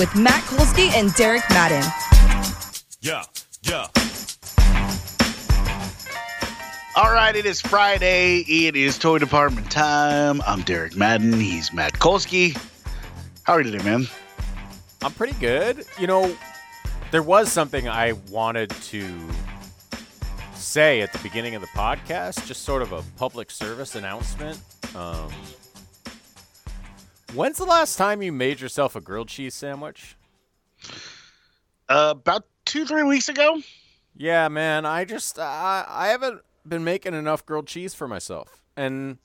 with Matt Kolsky and Derek Madden. Yeah, yeah. All right, it is Friday. It is Toy Department time. I'm Derek Madden. He's Matt Kolsky. How are you today, man? I'm pretty good. You know, there was something I wanted to say at the beginning of the podcast, just sort of a public service announcement. Um, when's the last time you made yourself a grilled cheese sandwich? Uh, about two, three weeks ago. Yeah, man, I just I I haven't been making enough grilled cheese for myself. And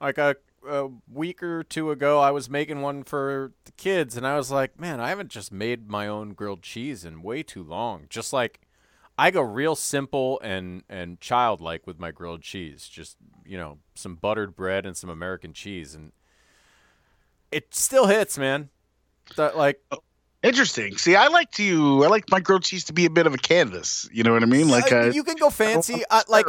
like a, a week or two ago, I was making one for the kids, and I was like, man, I haven't just made my own grilled cheese in way too long. Just like I go real simple and and childlike with my grilled cheese. Just you know, some buttered bread and some American cheese, and it still hits, man. That like Interesting. See, I like to I like my grilled cheese to be a bit of a canvas. You know what I mean? Like uh, uh, you can go fancy, uh, like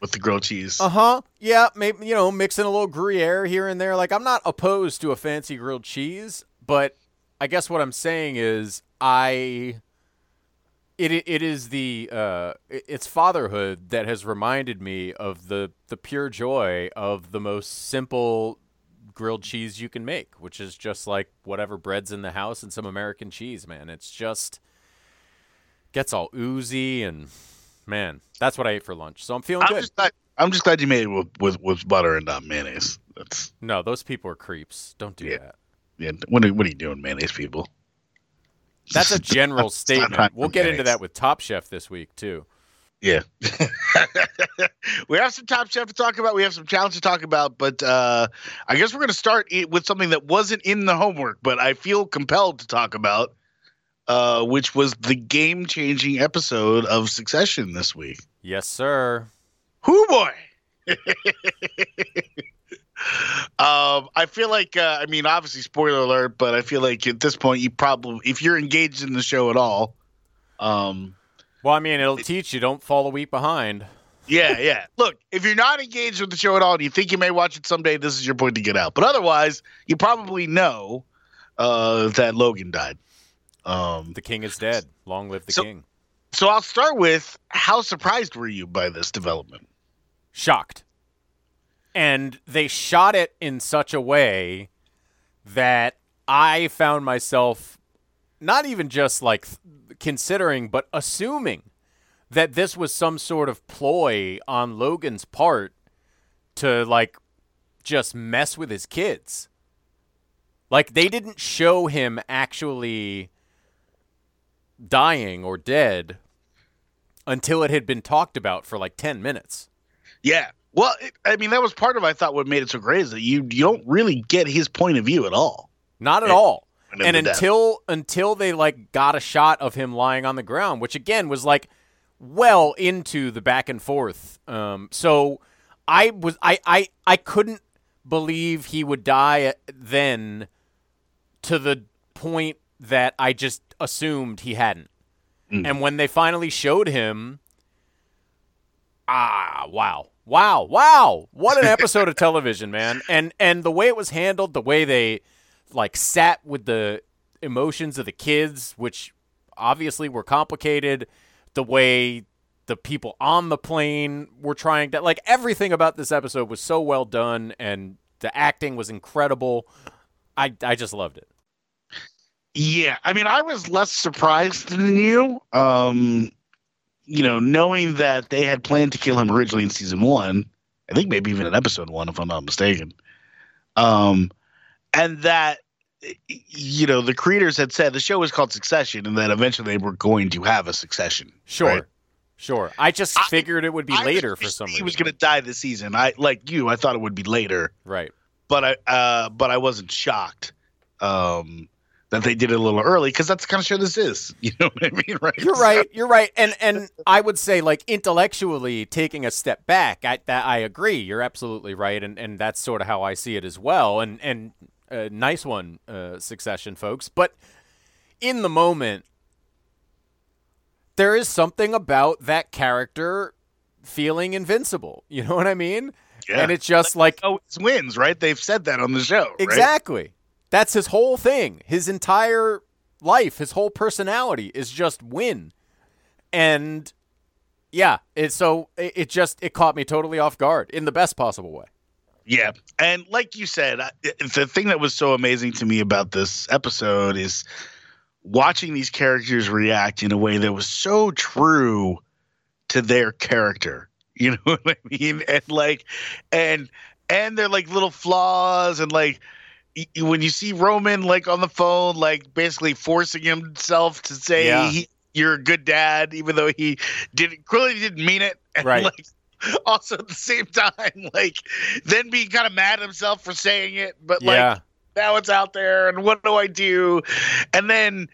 with the grilled cheese. Uh huh. Yeah, maybe you know, mixing a little Gruyere here and there. Like I'm not opposed to a fancy grilled cheese, but I guess what I'm saying is I. It it is the uh it's fatherhood that has reminded me of the the pure joy of the most simple grilled cheese you can make, which is just like whatever bread's in the house and some American cheese, man. It's just gets all oozy and man, that's what I ate for lunch. So I'm feeling I'm good. just glad, I'm just glad you made it with, with, with butter and not mayonnaise. That's No, those people are creeps. Don't do Yeah. that. yeah. What are, what are you doing, mayonnaise people? That's a general It's not time statement. We'll get into that with Top Chef this week too. Yeah. we have some Top Chef to talk about. We have some challenge to talk about, but uh, I guess we're going to start with something that wasn't in the homework, but I feel compelled to talk about, uh, which was the game changing episode of Succession this week. Yes, sir. Who boy. um, I feel like, uh, I mean, obviously, spoiler alert, but I feel like at this point, you probably, if you're engaged in the show at all, um, Well, I mean, it'll teach you don't fall a week behind. yeah, yeah. Look, if you're not engaged with the show at all and you think you may watch it someday, this is your point to get out. But otherwise, you probably know uh, that Logan died. Um, The king is dead. Long live the So- king. so I'll start with how surprised were you by this development? Shocked. And they shot it in such a way that I found myself not even just like considering, but assuming that this was some sort of ploy on Logan's part to like just mess with his kids. Like they didn't show him actually dying or dead until it had been talked about for like 10 minutes. Yeah. Well, it, I mean, that was part of I thought what made it so great is that you you don't really get his point of view at all. Not at Yeah. all. And the death. until until they like got a shot of him lying on the ground, which again was like well into the back and forth. Um, so I was I I I couldn't believe he would die then to the point that I just assumed he hadn't. Mm. And when they finally showed him, ah, wow, wow, wow! What an episode of television, man! And and the way it was handled, the way they like sat with the emotions of the kids, which obviously were complicated, the way the people on the plane were trying to like everything about this episode was so well done and the acting was incredible. I I just loved it. Yeah, I mean, I was less surprised than you. Um, you know, knowing that they had planned to kill him originally in season one, I think maybe even in episode one, if I'm not mistaken. Um, and that you know the creators had said the show was called Succession, and that eventually they were going to have a succession. Sure. right? Sure. I just I- figured it would be I later for some He reason. was going to die this season. I like you. I thought it would be later, right. but I uh, but I wasn't shocked. Um, that they did it a little early because that's the kind of show this is. You know what I mean, right? You're right. You're right. And and I would say like intellectually taking a step back, I that I agree. You're absolutely right, and and that's sort of how I see it as well. And and uh, nice one, uh, Succession folks. But in the moment, there is something about that character feeling invincible. You know what I mean? Yeah. And it's just like oh, always wins, right? They've said that on the show. right? Exactly. That's his whole thing. His entire life, his whole personality is just win. And yeah, it so it, it just it caught me totally off guard in the best possible way. Yeah. And like you said, I- the thing that was so amazing to me about this episode is watching these characters react in a way that was so true to their character. You know what I mean? And like, and, and they're like little flaws and like, when you see Roman like on the phone, like basically forcing himself to say Yeah. he, you're a good dad, even though he didn't clearly didn't mean it. And Right. like also at the same time, like then being kind of mad at himself for saying it, but like yeah. now it's out there, and what do I do? And then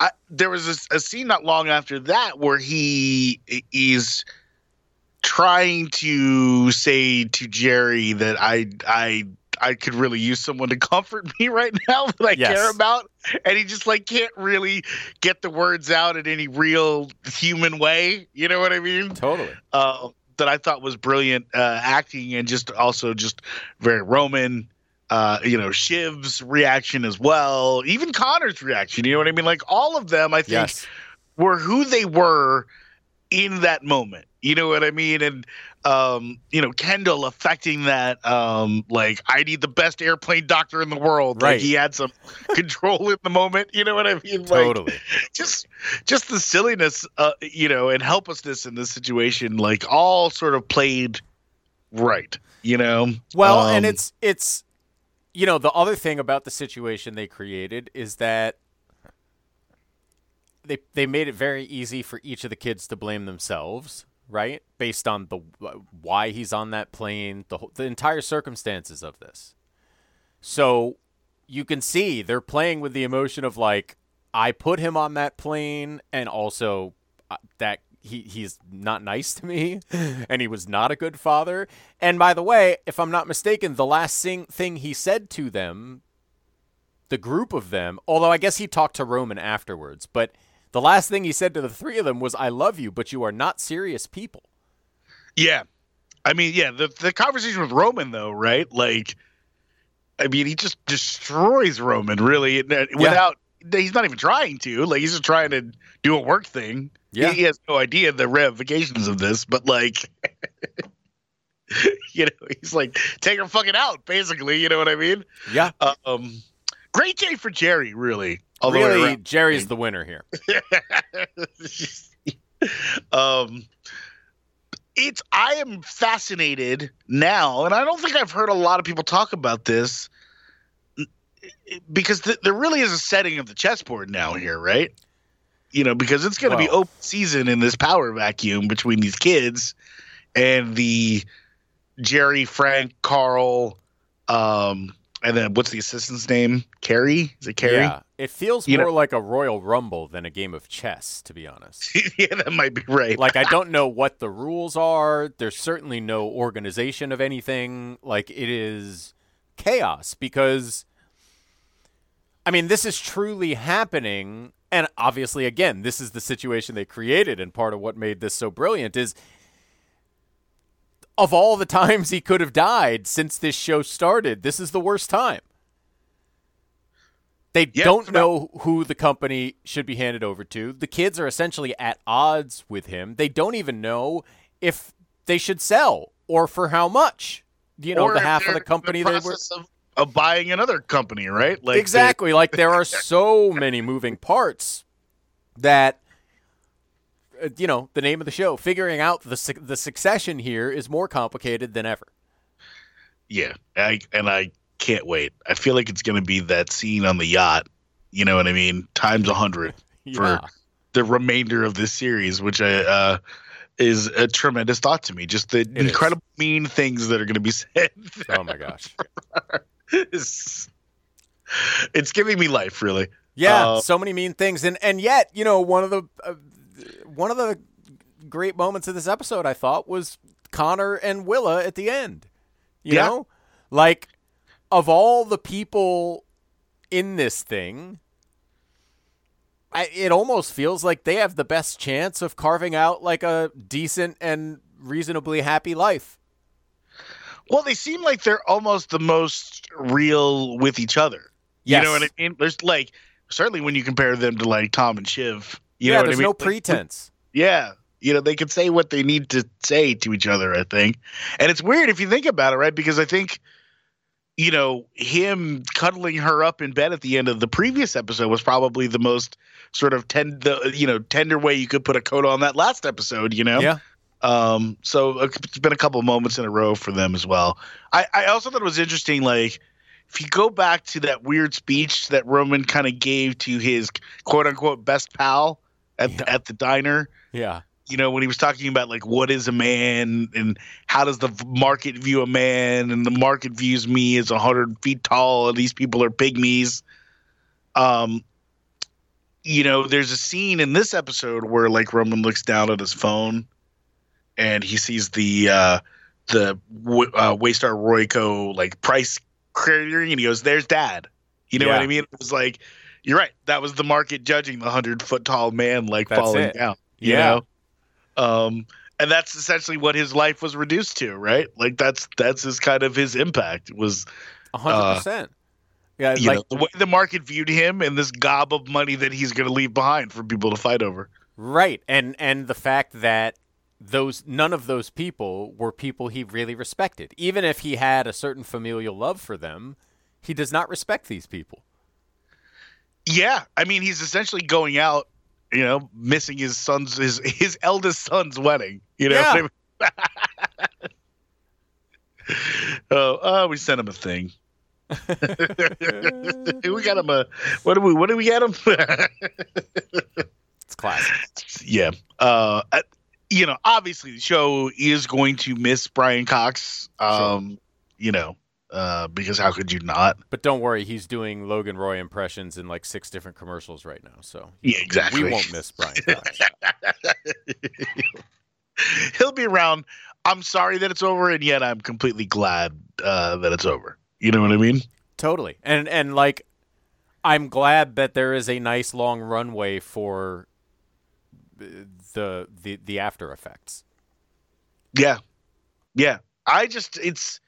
I, there was a, a scene not long after that where he is trying to say to Gerri that I I I could really use someone to comfort me right now that I Yes. care about, and he just like can't really get the words out in any real human way. You know what I mean? Totally. uh, that I thought was brilliant uh, acting and just also just very Roman. Uh, you know, Shiv's reaction as well, even Connor's reaction. You know what I mean? Like all of them, I think, Yes. were who they were in that moment. You know what I mean? And um, you know, Kendall affecting that um like I need the best airplane doctor in the world. Right. Like he had some control in the moment. You know what I mean? Like, Totally. just just the silliness uh you know and helplessness in this situation like all sort of played right you know Well, and Um, it's it's you know, the other thing about the situation they created is that they they made it very easy for each of the kids to blame themselves, right? Based on the why he's on that plane, the the entire circumstances of this. So you can see they're playing with the emotion of like I put him on that plane and also uh, that he he's not nice to me and he was not a good father. And by the way, if I'm not mistaken, the last thing thing he said to them the group of them, although I guess he talked to Roman afterwards, but the last thing he said to the three of them was I love you, but you are not serious people. yeah i mean yeah the the conversation with roman though right like i mean he just destroys roman really uh, without he's not even trying to like he's just trying to do a work thing Yeah. he, he has no idea the ramifications of this but like you know he's like take her fucking out basically you know what i mean Yeah. Um, great day for Gerri, really. All really. Gerri's the winner here. um, it's I am fascinated now, and I don't think I've heard a lot of people talk about this because th- there really is a setting of the chessboard now here, right? You know, because it's going to be open season in this power vacuum between these kids and the Gerri, Frank, Carl, um, and then what's the assistant's name? Kerry? Is it Kerry? Yeah. It feels You more know- like a Royal Rumble than a game of chess, to be honest. yeah, that might be right. like I don't know what the rules are. There's certainly no organization of anything. Like it is chaos because I mean, this is truly happening and obviously again, this is the situation they created and part of what made this so brilliant is of all the times he could have died since this show started, this is the worst time. They Yeah, don't about- know who the company should be handed over to. The kids are essentially at odds with him. They don't even know if they should sell or for how much. You know, Or the half of the company they were of, of buying another company, right? Like exactly like there are so many moving parts that uh, you know the name of the show figuring out the suc- the succession here is more complicated than ever Yeah, I, and I can't wait. I feel like it's going to be that scene on the yacht. You know what I mean? Times a hundred for the remainder of this series, which I, uh, is a tremendous thought to me. Just the is. incredible mean things that are going to be said. oh my gosh it's, it's giving me life, really. Yeah, Uh, so many mean things, and and yet, you know, one of the uh, one of the great moments of this episode, I thought, was Connor and Willa at the end. You Yeah. know, like of all the people in this thing, I, it almost feels like they have the best chance of carving out like a decent and reasonably happy life. Well, they seem like they're almost the most real with each other. Yes. You know what I mean? There's like certainly when you compare them to like Tom and Shiv. You yeah, know what I there's mean? no Like, pretense. Yeah. You know, they can say what they need to say to each other, I think. And it's weird if you think about it, right? Because I think, you know, him cuddling her up in bed at the end of the previous episode was probably the most sort of tend the you know, tender way you could put a coat on that last episode, you know? Yeah. Um, so uh, it's been a couple moments in a row for them as well. I, I also thought it was interesting, like if you go back to that weird speech that Roman kind of gave to his quote unquote best pal at the, at the diner, Yeah. You know, when he was talking about like what is a man and how does the market view a man, and the market views me as a hundred feet tall, and these people are pygmies. Um, you know, there's a scene in this episode where like Roman looks down at his phone, and he sees the uh, the uh, Waystar Royco like price clearing, and he goes, "There's Dad." You know what I mean? It was like, you're right. That was the market judging the hundred foot tall man like That's falling it. down. You Yeah. know? Um, and that's essentially what his life was reduced to, right? Like that's that's his kind of his impact was A hundred Uh, percent. Yeah, like know the way the market viewed him and this gob of money that he's going to leave behind for people to fight over. Right, and and the fact that those none of those people were people he really respected. Even if he had a certain familial love for them, he does not respect these people. Yeah, I mean he's essentially going out, you know, missing his son's his his eldest son's wedding. You know, Yeah. what I mean? oh, oh, we sent him a thing. we got him a what do we what do we get him? It's classic. yeah. Uh, uh, you know, obviously the show is going to miss Brian Cox. Um, you know, uh, because how could you not? But don't worry, he's doing Logan Roy impressions in like six different commercials right now. So Yeah, exactly. we won't miss Brian He'll be around. I'm sorry that it's over, and yet I'm completely glad uh, that it's over. You know what I mean? totally. And and like I'm glad that there is a nice long runway for the the the after effects. Yeah, yeah. I just it's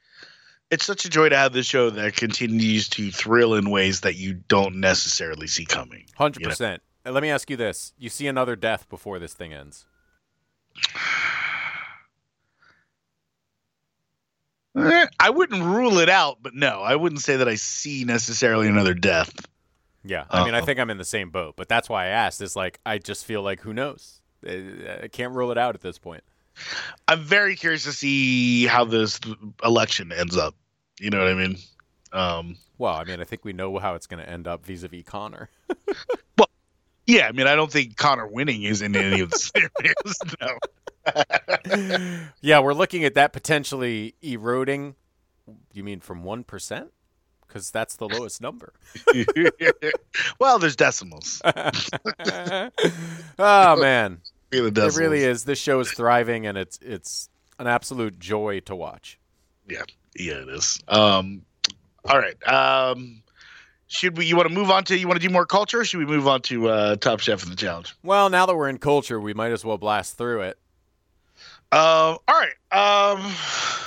it's such a joy to have this show that continues to thrill in ways that you don't necessarily see coming. Hundred You know? percent. Let me ask you this: You see another death before this thing ends? Eh, I wouldn't rule it out, but no, I wouldn't say that I see necessarily another death. Yeah, I mean, I Uh-oh. think I'm in the same boat, but that's why I asked. Is like I just feel like who knows? I I can't rule it out at this point. I'm very curious to see how this election ends up. You know what I mean? Um, Well, I mean, I think we know how it's going to end up vis-a-vis Connor. Well, yeah, I mean, I don't think Connor winning is in any of the scenarios. No. yeah, we're looking at that potentially eroding. You mean from one percent? Because that's the lowest number. well, there's decimals. oh man, The it really is. This show is thriving, and it's it's an absolute joy to watch. Yeah, yeah, it is. Um, all right. Um, should we? You want to move on to? You want to do more culture? Or should we move on to uh, Top Chef and the Challenge? Well, now that we're in culture, we might as well blast through it. Um, all right. Um,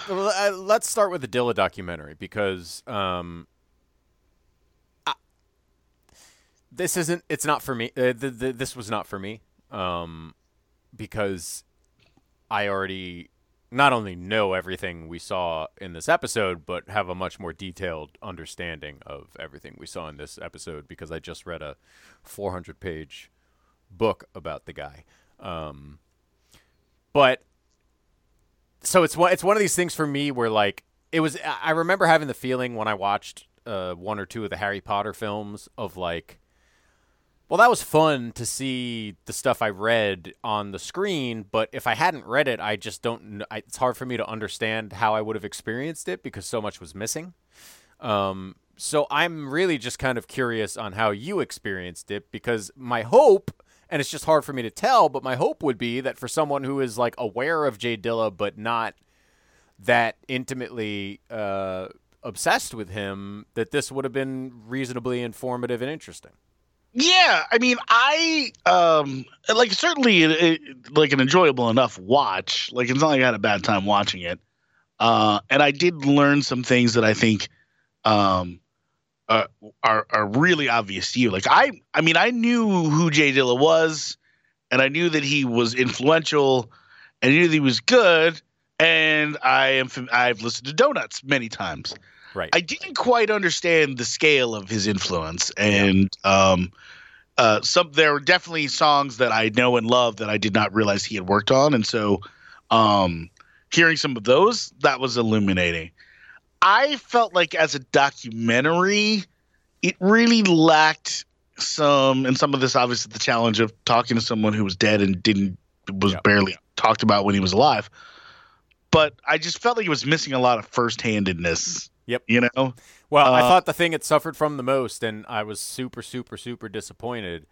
uh, let's start with the Dilla documentary because um, I, this isn't. It's not for me. Uh, th- th- this was not for me um, because I already not only know everything we saw in this episode, but have a much more detailed understanding of everything we saw in this episode because I just read a 400 page book about the guy. Um, but so it's one it's one of these things for me where like it was I remember having the feeling when I watched uh, one or two of the Harry Potter films of like well that was fun to see the stuff I read on the screen but if I hadn't read it I just don't it's hard for me to understand how I would have experienced it because so much was missing um so I'm really just kind of curious on how you experienced it because my hope, and it's just hard for me to tell, but my hope would be that for someone who is like aware of J Dilla but not that intimately uh, obsessed with him, that this would have been reasonably informative and interesting. Yeah, I mean, I um like certainly it, it- like an enjoyable enough watch. Like it's not like I had a bad time watching it. Uh, and I did learn some things that I think um uh, are are really obvious to you. Like I, I mean, I knew who J Dilla was, and I knew that he was influential, and I knew that he was good. And I am I've listened to Donuts many times. Right. I didn't quite understand the scale of his influence, and um, uh, some there were definitely songs that I know and love that I did not realize he had worked on, and so um, hearing some of those that was illuminating. I felt like as a documentary, it really lacked some, and some of this obviously the challenge of talking to someone who was dead and didn't was Yep. barely talked about when he was alive. But I just felt like it was missing a lot of first-handedness. Yep. You know. Well, I Uh, thought the thing it suffered from the most, and I was super, super, super disappointed,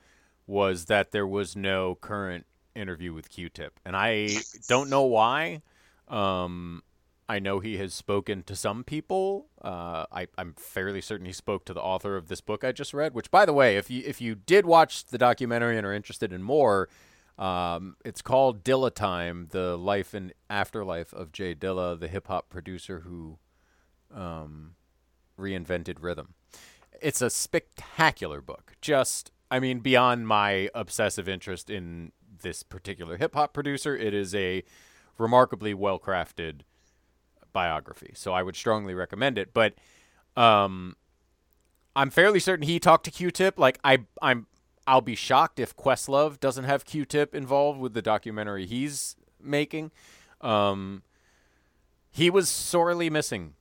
was that there was no current interview with Q-Tip, and I don't know why. Um, I know he has spoken to some people. Uh, I, I'm fairly certain he spoke to the author of this book I just read. Which, by the way, if you if you did watch the documentary and are interested in more, um, it's called Dilla Time: The Life and Afterlife of J Dilla, the hip hop producer who um, reinvented rhythm. It's a spectacular book. Just, I mean, beyond my obsessive interest in this particular hip hop producer, it is a remarkably well crafted biography. So I would strongly recommend it. But um, I'm fairly certain he talked to Q-Tip. Like I, I'm, I'll be shocked if Questlove doesn't have Q-Tip involved with the documentary he's making. Um, he was sorely missing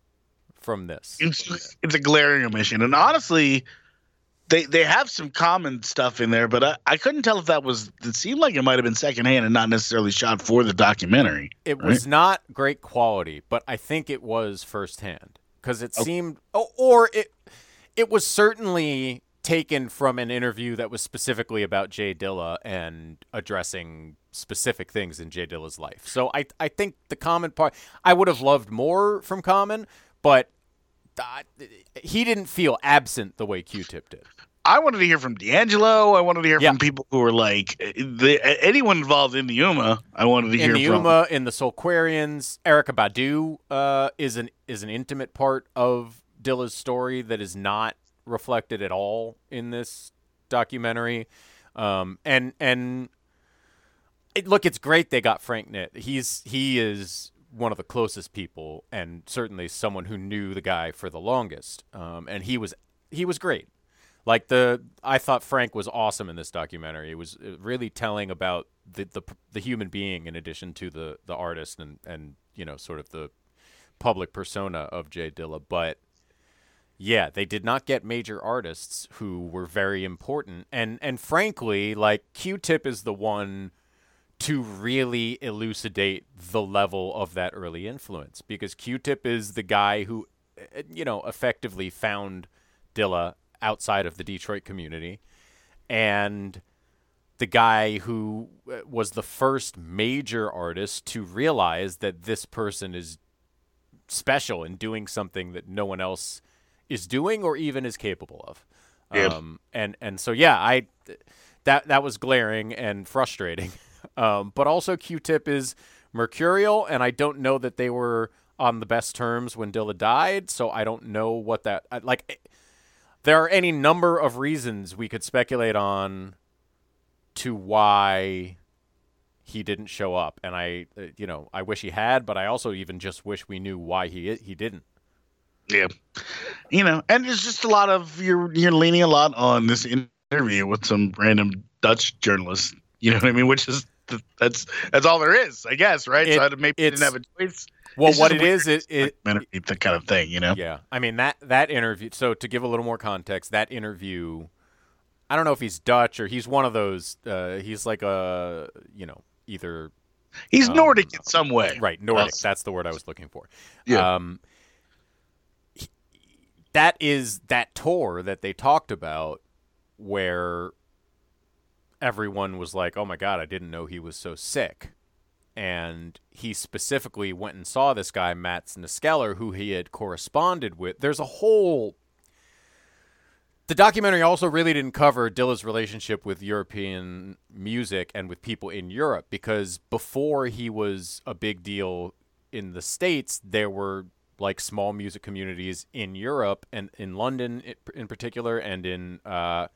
from this. it's it's a glaring omission. And honestly, they they have some common stuff in there, but I, I couldn't tell if that was. It seemed like it might have been secondhand and not necessarily shot for the documentary. It right? was not great quality, but I think it was firsthand because it oh. seemed, oh, or it, it was certainly taken from an interview that was specifically about J Dilla and addressing specific things in J Dilla's life. So I, I think the common part, I would have loved more from Common, but uh, he didn't feel absent the way Q-Tip did. I wanted to hear from D'Angelo. I wanted to hear Yeah. from people who were like the, anyone involved in the Ummah. I wanted to in hear the from. Ummah, in the Soulquarians, Erykah Badu uh, is an is an intimate part of Dilla's story that is not reflected at all in this documentary. Um, and and it, look, it's great they got Frank Nitt. He's he is one of the closest people, and certainly someone who knew the guy for the longest. Um, and he was he was great. Like the, I thought Frank was awesome in this documentary. It was uh, really telling about the the, the human being in addition to the the artist and and you know sort of the public persona of J Dilla. But yeah, they did not get major artists who were very important. And and frankly, like Q-Tip is the one to really elucidate the level of that early influence because Q-Tip is the guy who uh, you know effectively found Dilla outside of the Detroit community and the guy who uh, was the first major artist to realize that this person is special in doing something that no one else is doing or even is capable of. Yeah. Um, and and so yeah, I that that was glaring and frustrating. Um, but also Q-Tip is mercurial, and I don't know that they were on the best terms when Dilla died. So I don't know what that like. eh, There are any number of reasons we could speculate on to why he didn't show up, and I, uh, you know, I wish he had, but I also even just wish we knew why he he didn't. Yeah, you know, and there's just a lot of you're you're leaning a lot on this interview with some random Dutch journalist. You know what I mean? Which is that's that's all there is, I guess, right? It- so I maybe didn't have a choice. Well, It's what it is, it, it the kind of thing, you know. Yeah, I mean that that interview. So to give a little more context, that interview, I don't know if he's Dutch or he's one of those. Uh, he's like a you know either He's Um, Nordic in some way, right Nordic. Yes. That's the word I was looking for. Yeah. Um, he- that is that tour that they talked about where everyone was like, "Oh my god, I didn't know he was so sick." And he specifically went and saw this guy Matt Nileskär who he had corresponded with. There's a whole the documentary also really didn't cover Dilla's relationship with European music and with people in Europe because before he was a big deal in the States, there were like small music communities in Europe and in London in particular, and in uh,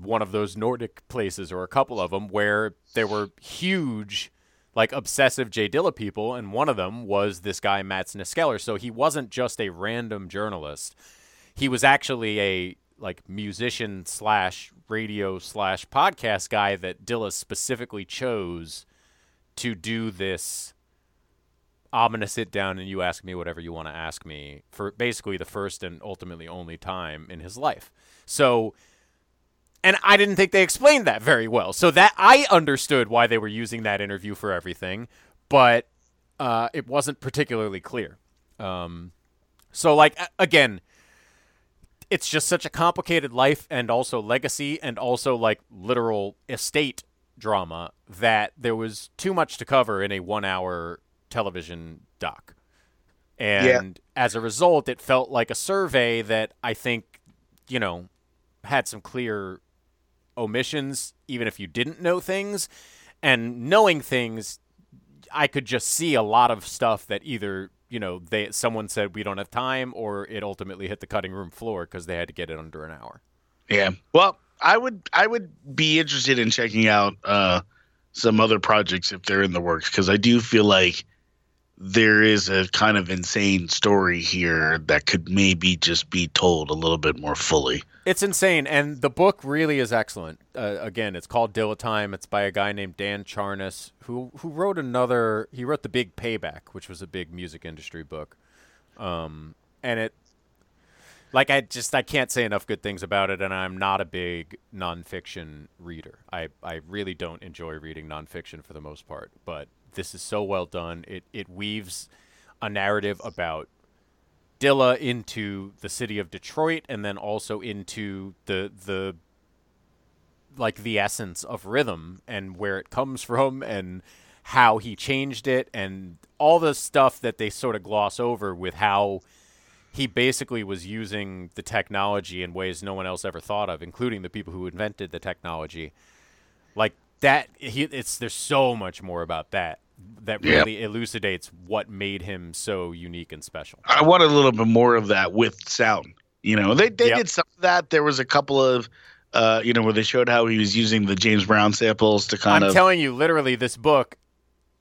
one of those Nordic places or a couple of them where there were huge, like obsessive J Dilla people, and one of them was this guy Mats Nileskär. So he wasn't just a random journalist; he was actually a like musician slash radio slash podcast guy that Dilla specifically chose to do this I'm to sit down and you ask me whatever you want to ask me for basically the first and ultimately only time in his life. So, and I didn't think they explained that very well. So that I understood why they were using that interview for everything, but uh, it wasn't particularly clear. Um, so, like, again, it's just such a complicated life and also legacy and also like literal estate drama that there was too much to cover in a one hour television doc. And as a result, it felt like a survey that I think, you know, had some clear omissions, even if you didn't know things. And knowing things, I could just see a lot of stuff that either you know they someone said we don't have time, or it ultimately hit the cutting room floor because they had to get it under an hour. Yeah. Well, I would I would be interested in checking out uh, some other projects if they're in the works because I do feel like there is a kind of insane story here that could maybe just be told a little bit more fully. It's insane, and the book really is excellent. Uh, again, it's called Dilla Time. It's by a guy named Dan Charnas, who who wrote another. He wrote the Big Payback, which was a big music industry book, um, and it, like I just I can't say enough good things about it. And I'm not a big nonfiction reader. I I really don't enjoy reading nonfiction for the most part, but this is so well done. It it weaves a narrative about Dilla into the city of Detroit and then also into the the like the essence of rhythm and where it comes from and how he changed it and all the stuff that they sort of gloss over with how he basically was using the technology in ways no one else ever thought of, including the people who invented the technology. Like that he it's there's so much more about that that really elucidates what made him so unique and special. I want a little bit more of that with sound. You know, they they Yep. did some of that. There was a couple of uh, you know, where they showed how he was using the James Brown samples to kind I'm of telling you, literally, this book,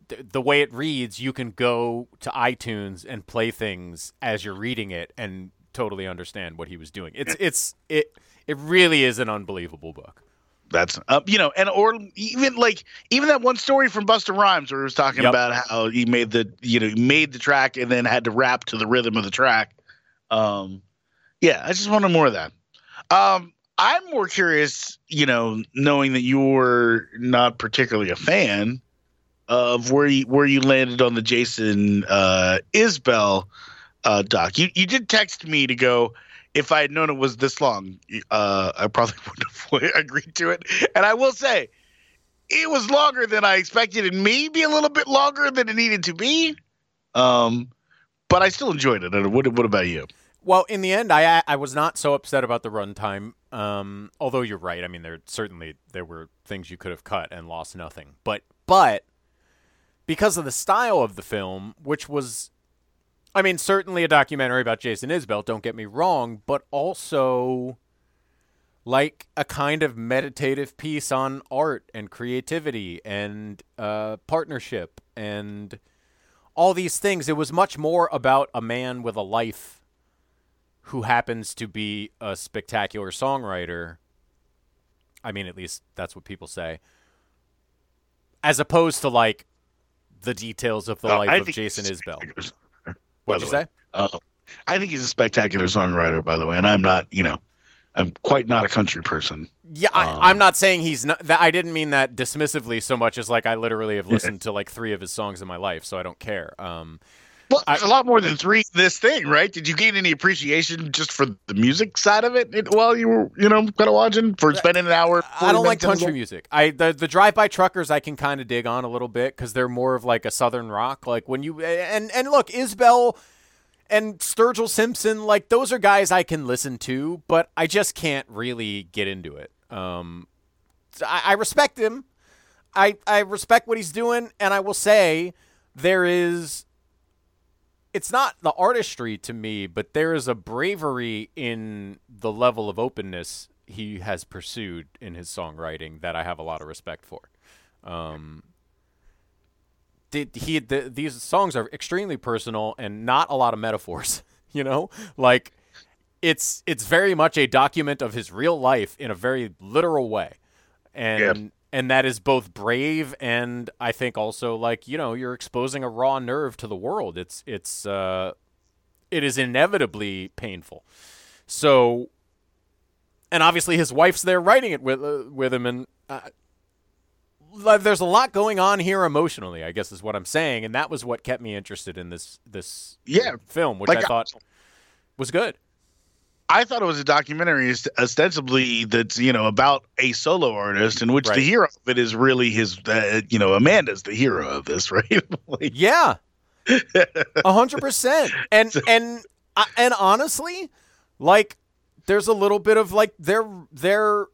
th- the way it reads, you can go to iTunes and play things as you're reading it and totally understand what he was doing. It's it's it it really is an unbelievable book. That's uh, you know, and or even like even that one story from Busta Rhymes where he was talking Yep. about how he made the you know he made the track and then had to rap to the rhythm of the track. Um, yeah, I just wanted more of that. Um, I'm more curious, you know, knowing that you were not particularly a fan of where you where you landed on the Jason uh, Isbell uh, doc. You you did text me to go. If I had known it was this long, uh, I probably would have agreed to it. And I will say, it was longer than I expected, and maybe a little bit longer than it needed to be. Um, but I still enjoyed it. And what what about you? Well, in the end, I I was not so upset about the runtime. Um, although you're right. I mean, there certainly there were things you could have cut and lost nothing. But but because of the style of the film, which was, I mean, certainly a documentary about Jason Isbell. Don't get me wrong, but also like a kind of meditative piece on art and creativity and uh, partnership and all these things. It was much more about a man with a life who happens to be a spectacular songwriter. I mean, at least that's what people say. As opposed to like the details of the life I of Jason Isbell. Spectacular songwriter, by What'd you say? Uh, I think he's a spectacular songwriter, by the way, and I'm not, you know, I'm quite not a country person. Yeah, Um, I, I'm not saying he's not. That, I didn't mean that dismissively so much as like I literally have listened to like three of his songs in my life, so I don't care. Um, Well, I- there's a lot more than three this thing, right? Did you gain any appreciation just for the music side of it, it while you were, you know, kind of watching for spending an hour? I don't like minutes the country music. I the the drive by truckers I can kind of dig on a little bit because they're more of like a southern rock. Like when you and and look, Isbell and Sturgill Simpson, like those are guys I can listen to, but I just can't really get into it. Um, I, I respect him. I I respect what he's doing, and I will say there is. It's not the artistry to me, but there is a bravery in the level of openness he has pursued in his songwriting that I have a lot of respect for. Um, did he the, these songs are extremely personal and not a lot of metaphors you know? Like it's it's very much a document of his real life in a very literal way. And and that is both brave and i think also like you know you're exposing a raw nerve to the world. It's it's uh it is inevitably painful. So and obviously his wife's there writing it with uh, with him and uh, like, there's a lot going on here emotionally, I guess is what I'm saying, and that was what kept me interested in this this Yeah, film, which like, I thought was good. I thought it was a documentary ostensibly that's you know about a solo artist in which Right. the hero of it is really his uh, you know Amanda's the hero of this right like, Yeah, a hundred percent. And and uh, and honestly, like there's a little bit of like their their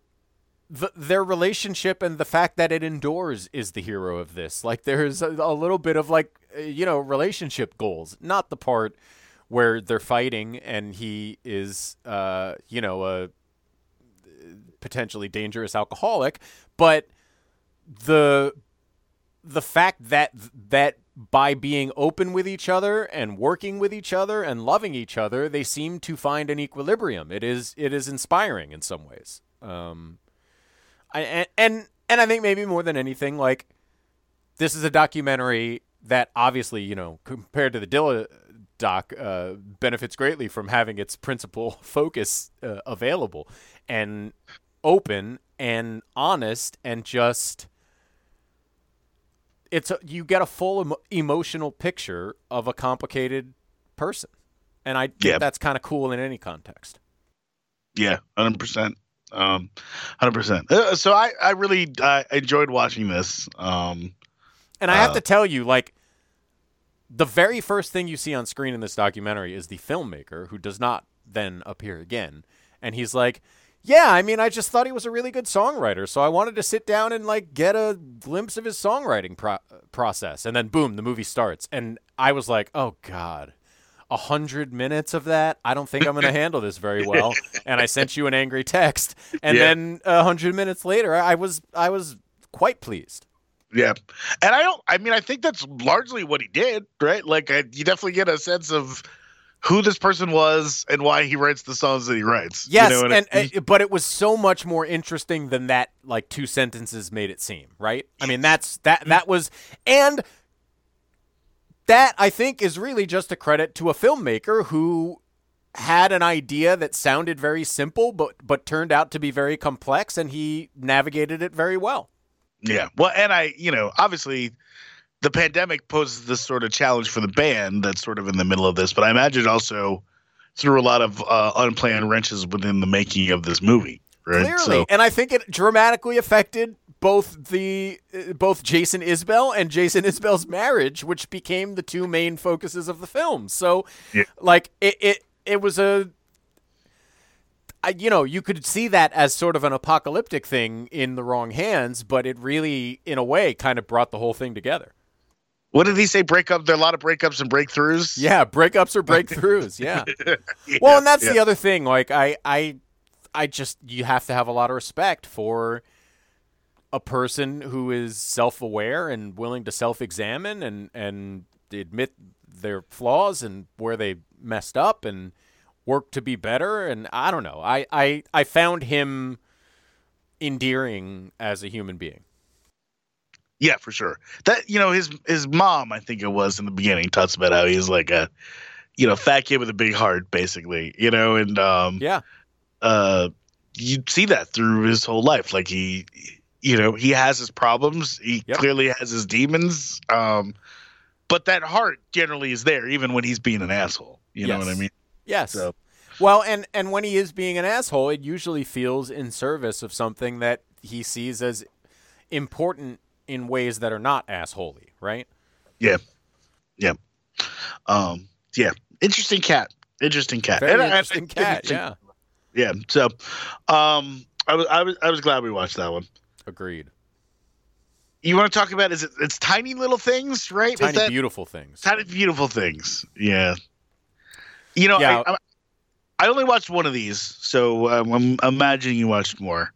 the, their relationship and the fact that it endures is the hero of this. Like there's a, a little bit of like uh, you know relationship goals, not the part where they're fighting and he is uh you know a potentially dangerous alcoholic, but the the fact that that by being open with each other and working with each other and loving each other, they seem to find an equilibrium. It is it is inspiring in some ways. Um, I, and and and I think maybe more than anything, like this is a documentary that obviously you know compared to the Dilla doc uh, benefits greatly from having its principal focus uh, available and open and honest and just it's a, you get a full emo- emotional picture of a complicated person. And i think Yeah. that's kind of cool in any context. Yeah hundred percent. Um hundred percent. Uh, so I I really uh, enjoyed watching this um and i have Uh, to tell you like the very first thing you see on screen in this documentary is the filmmaker who does not then appear again. And he's like yeah i mean i just thought he was a really good songwriter so i wanted to sit down and like get a glimpse of his songwriting pro- process. And then boom the movie starts. And i was like oh god a hundred minutes of that? I don't think i'm going to handle this very well. And i sent you an angry text. And Yeah. then a hundred minutes later i was i was quite pleased Yeah, and I don't. I mean, I think that's largely what he did, right? Like, I, you definitely get a sense of who this person was and why he writes the songs that he writes. you Yes, know, and, it- uh, but it was so much more interesting than that. Like two sentences made it seem right. I mean, that's that that was, and that I think is really just a credit to a filmmaker who had an idea that sounded very simple, but but turned out to be very complex, and he navigated it very well. Yeah. Well, and I, you know, obviously, the pandemic poses this sort of challenge for the band that's sort of in the middle of this, but I imagine also threw a lot of uh, unplanned wrenches within the making of this movie, right? Clearly, So, and I think it dramatically affected both the uh, both Jason Isbell and Jason Isbell's marriage, which became the two main focuses of the film. So, Yeah. like it it it was a I, you know, you could see that as sort of an apocalyptic thing in the wrong hands, but it really, in a way, kind of brought the whole thing together. what did he say? Breakup. There are a lot of breakups and breakthroughs. Yeah, breakups or breakthroughs. Yeah. Yeah, Well, and that's yeah. the other thing. Like I, I, I just you have to have a lot of respect for a person who is self-aware and willing to self-examine and and admit their flaws and where they messed up and work to be better. And I don't know. I I I found him endearing as a human being. Yeah, for sure. That you know his his mom, I think it was in the beginning, talks about how he's like a you know fat kid with a big heart, basically. You know, and um, Yeah. uh, you see that through his whole life. Like he, you know, he has his problems. He Yep. clearly has his demons. Um, but that heart generally is there even when he's being an asshole. You know what I mean? Yes. So- Well, and and when he is being an asshole, it usually feels in service of something that he sees as important in ways that are not assholey, right? Yeah, yeah, um, yeah. Interesting cat. Interesting cat. Very And I- I- interesting cat. Yeah. yeah. So, um, I was I was I was glad we watched that one. Agreed. You want to talk about is it it's tiny little things, right? Tiny that beautiful things. tiny beautiful things? Yeah. You know, Yeah. I, I, I only watched one of these, so um, I'm imagining you watched more.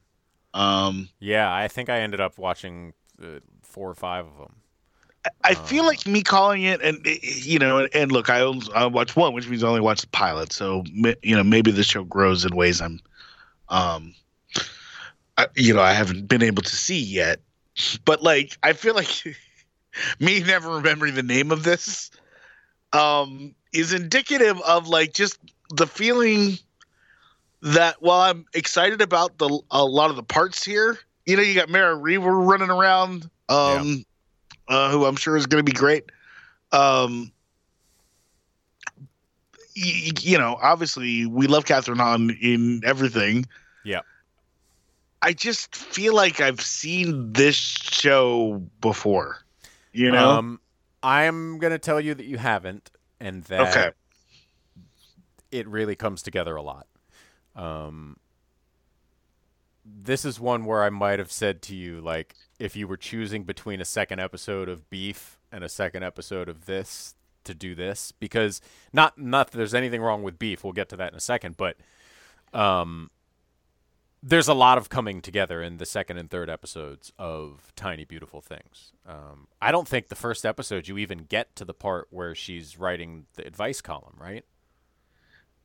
Um, Yeah, I think I ended up watching uh, four or five of them. I feel like me calling it, and eh, you know, and, and look, I only, I watched one, which means I only watched the pilot. So you know, maybe the show grows in ways I'm, um, I, you know, I haven't been able to see yet. But like, I feel like me never remembering the name of this, um, is indicative of like just the feeling that while I'm excited about the a lot of the parts here, you know, you got Merritt Wever running around, um, uh, who I'm sure is going to be great. Um, y- you know, obviously we love Kathryn Hahn in everything. Yeah. I just feel like I've seen this show before. You know, Um, I'm gonna tell you that you haven't, and that Okay. it really comes together a lot. Um, this is one where I might have said to you, like, if you were choosing between a second episode of Beef and a second episode of this to do this, because not not that there's anything wrong with Beef. We'll get to that in a second, but um, there's a lot of coming together in the second and third episodes of Tiny Beautiful Things. Um, I don't think the first episode you even get to the part where she's writing the advice column, right?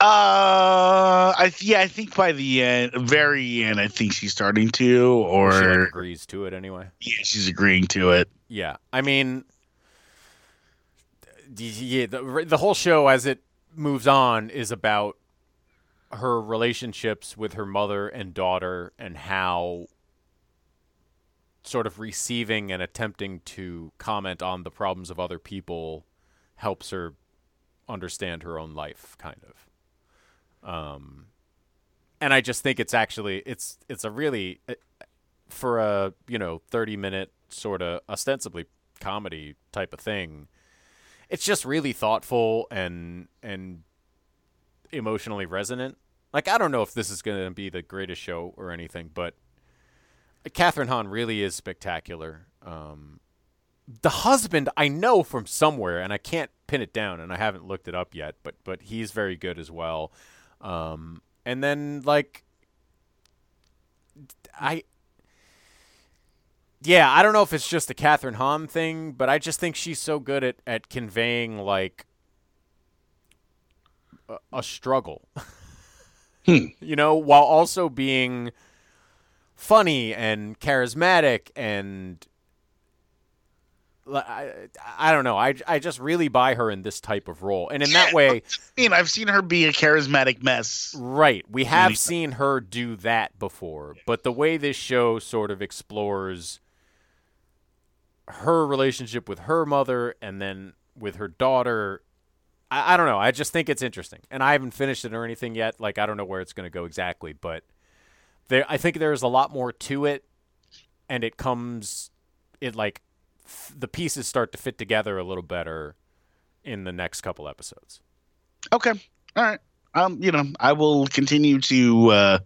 uh, I yeah, I think by the end, very end, I think she's starting to, or She like agrees to it anyway. yeah, she's agreeing to it. Yeah, I mean, yeah, the the whole show as it moves on is about her relationships with her mother and daughter and how sort of receiving and attempting to comment on the problems of other people helps her understand her own life kind of. Um and i just think it's actually it's it's a really uh, for a you know 30 minute sort of ostensibly comedy type of thing it's just really thoughtful and and emotionally resonant. Like i don't know if this is going to be the greatest show or anything but kathryn hahn really is spectacular. Um the husband i know from somewhere and i can't pin it down and i haven't looked it up yet but but he's very good as well. Um and then like i yeah, I don't know if it's just a Kathryn Hahn thing, but I just think she's so good at, at conveying like a, struggle, hmm. you know, while also being funny and charismatic and I, I don't know. I, I just really buy her in this type of role, and in that way, I mean, I've seen her be a charismatic mess. Right. We have seen her do that before, but the way this show sort of explores her relationship with her mother and then with her daughter, I, I don't know. I just think it's interesting. And I haven't finished it or anything yet. Like, I don't know where it's going to go exactly, but there, I think there's a lot more to it, and it comes, it like, f- the pieces start to fit together a little better in the next couple episodes. Okay, all right. Um, you know, I will continue to uh,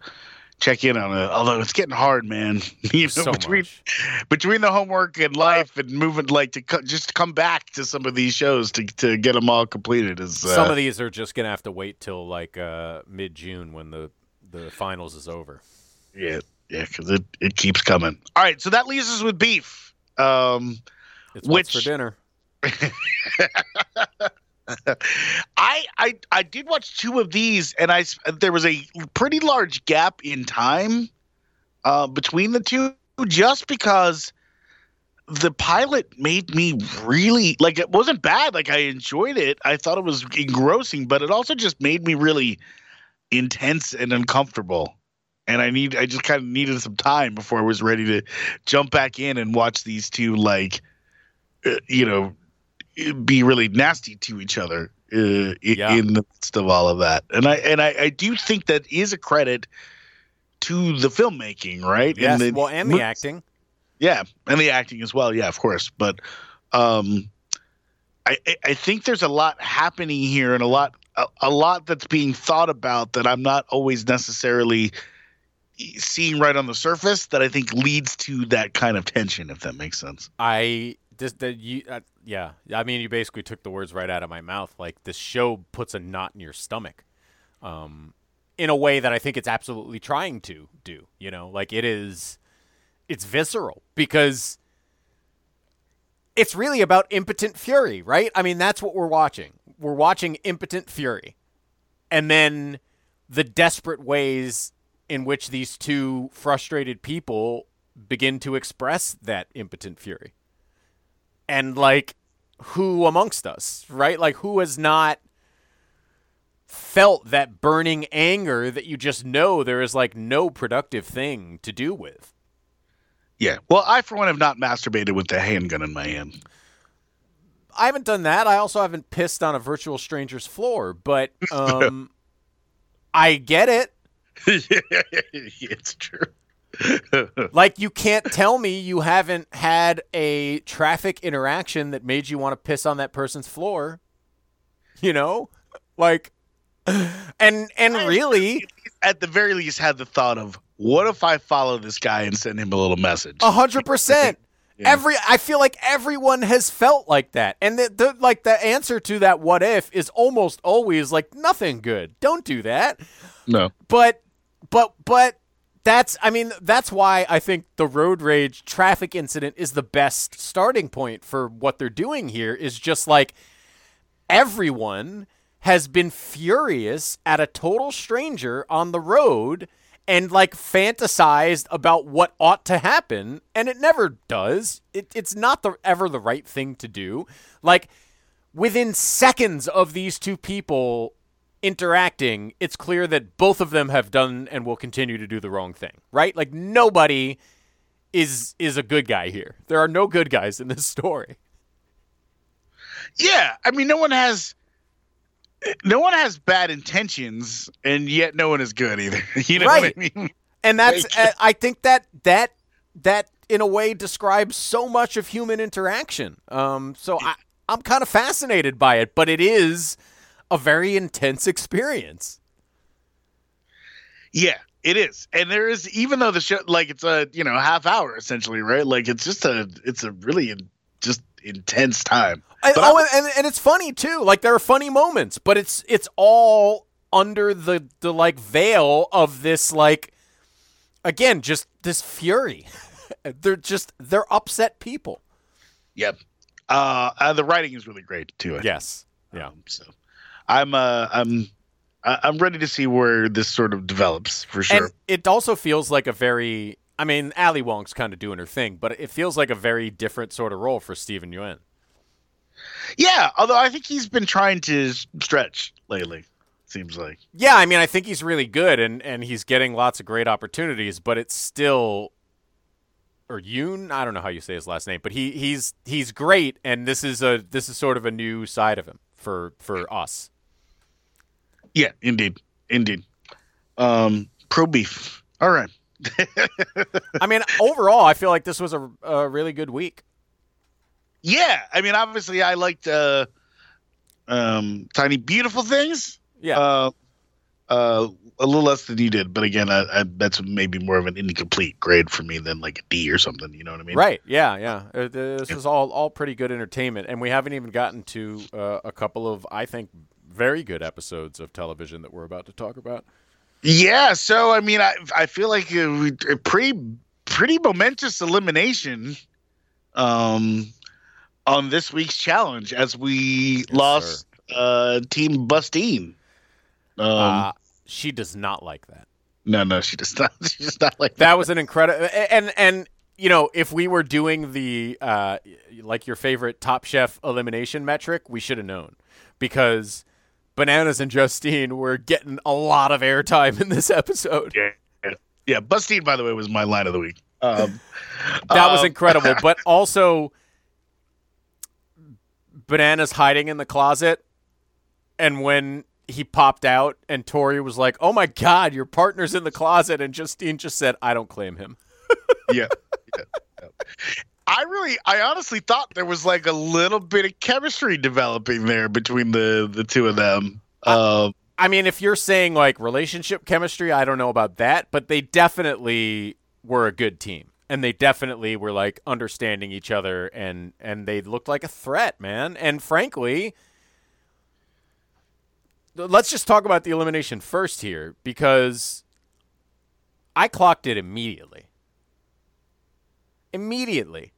check in on it. Although it's getting hard, man. you know, So between much. between the homework and life and moving, like to co- just come back to some of these shows to to get them all completed is uh, Some of these are just gonna have to wait till like uh, mid June when the the finals is over. yeah yeah because it it keeps coming. All right, so that leaves us with beef. Um, It's what's Which- for dinner. I I I did watch two of these, and I there was a pretty large gap in time uh, between the two, just because the pilot made me really like it wasn't bad. Like I enjoyed it. I thought it was engrossing, but it also just made me really intense and uncomfortable. And I need I just kind of needed some time before I was ready to jump back in and watch these two like uh, you know be really nasty to each other uh, Yeah. in the midst of all of that. And I and I, I do think that is a credit to the filmmaking, right? Yes, the, well, and the acting. yeah, and the acting as well. Yeah, of course. But um, I I- I think there's a lot happening here and a lot a, a lot that's being thought about that I'm not always necessarily seeing right on the surface that I think leads to that kind of tension, if that makes sense. I just that you uh, yeah. I mean, you basically took the words right out of my mouth. Like this show puts a knot in your stomach, um, in a way that I think it's absolutely trying to do. You know, like it is, it's visceral because it's really about impotent fury, right? I mean, that's what we're watching. We're watching impotent fury, and then the desperate ways in which these two frustrated people begin to express that impotent fury. And like who amongst us, right? Like who has not felt that burning anger that you just know there is like no productive thing to do with. Yeah. Well, I for one have not masturbated with the handgun in my hand. I haven't done that. I also haven't pissed on a virtual stranger's floor, but um I get it. it's true. Like you can't tell me you haven't had a traffic interaction that made you want to piss on that person's floor. You know? Like and and really At the very least, had the thought of, what if I follow this guy and send him a little message? A hundred percent. Every I feel like everyone has felt like that, and the, the like the answer to that what if is almost always like nothing good. Don't do that. No. But but but that's I mean that's why I think the road rage traffic incident is the best starting point for what they're doing here. Is just like everyone has been furious at a total stranger on the road and like fantasized about what ought to happen and it never does it, it's not the ever the right thing to do like within seconds of these two people interacting it's clear that both of them have done and will continue to do the wrong thing right like nobody is is a good guy here there are no good guys in this story Yeah. I mean, no one has. No one has bad intentions, and yet no one is good either. You know Right. what I mean? and that's Like- I think that that that in a way describes so much of human interaction. Um, so I I'm kind of fascinated by it, but it is a very intense experience. Yeah, it is. And there is even though the show like it's a, you know, half hour essentially, right? Like it's just a it's a really in, just intense time. And, oh, and, and it's funny too. Like there are funny moments, but it's it's all under the the like veil of this like again just this fury. they're just they're upset people. Yep. Uh, uh the writing is really great too. Yes. Yeah. Um, so I'm uh I'm I'm ready to see where this sort of develops for sure. And it also feels like a very I mean, Ali Wong's kind of doing her thing, but it feels like a very different sort of role for Steven Yeun. yeah, although I think he's been trying to stretch lately. Seems like. Yeah, I mean, I think he's really good and and he's getting lots of great opportunities, but it's still or Yoon, I don't know how you say his last name, but he he's he's great and this is a this is sort of a new side of him for for us. Yeah, indeed, indeed. Um, pro beef. All right. I mean, overall, I feel like this was a, a really good week. Yeah, I mean, obviously, I liked uh, um, tiny beautiful things. Yeah. Uh, uh, a little less than you did, but again, I, I, that's maybe more of an incomplete grade for me than like a D or something. You know what I mean? Right. Yeah. Yeah. Uh, This is all all pretty good entertainment, and we haven't even gotten to uh, a couple of, I think, very good episodes of television that we're about to talk about. Yeah. So I mean, I I feel like a, a pretty pretty momentous elimination, um, on this week's challenge as we lost uh Team Bustine. Um, uh, she does not like that. no, no, she does not. She does not like That was an incredible, and and you know, if we were doing the uh, like your favorite Top Chef elimination metric, we should have known because Bananas and Justine were getting a lot of airtime in this episode. Yeah, yeah. Bustine, by the way, was my line of the week. Um, That was um, incredible, but also Bananas hiding in the closet, and when he popped out, and Tori was like, "Oh my God, your partner's in the closet," and Justine just said, "I don't claim him." yeah. yeah. I really, I honestly thought there was like a little bit of chemistry developing there between the the two of them. Um, I mean, if you're saying like relationship chemistry, I don't know about that, but they definitely were a good team. And they definitely were like understanding each other and and they looked like a threat, man. And frankly, let's just talk about the elimination first here because I clocked it immediately. Immediately.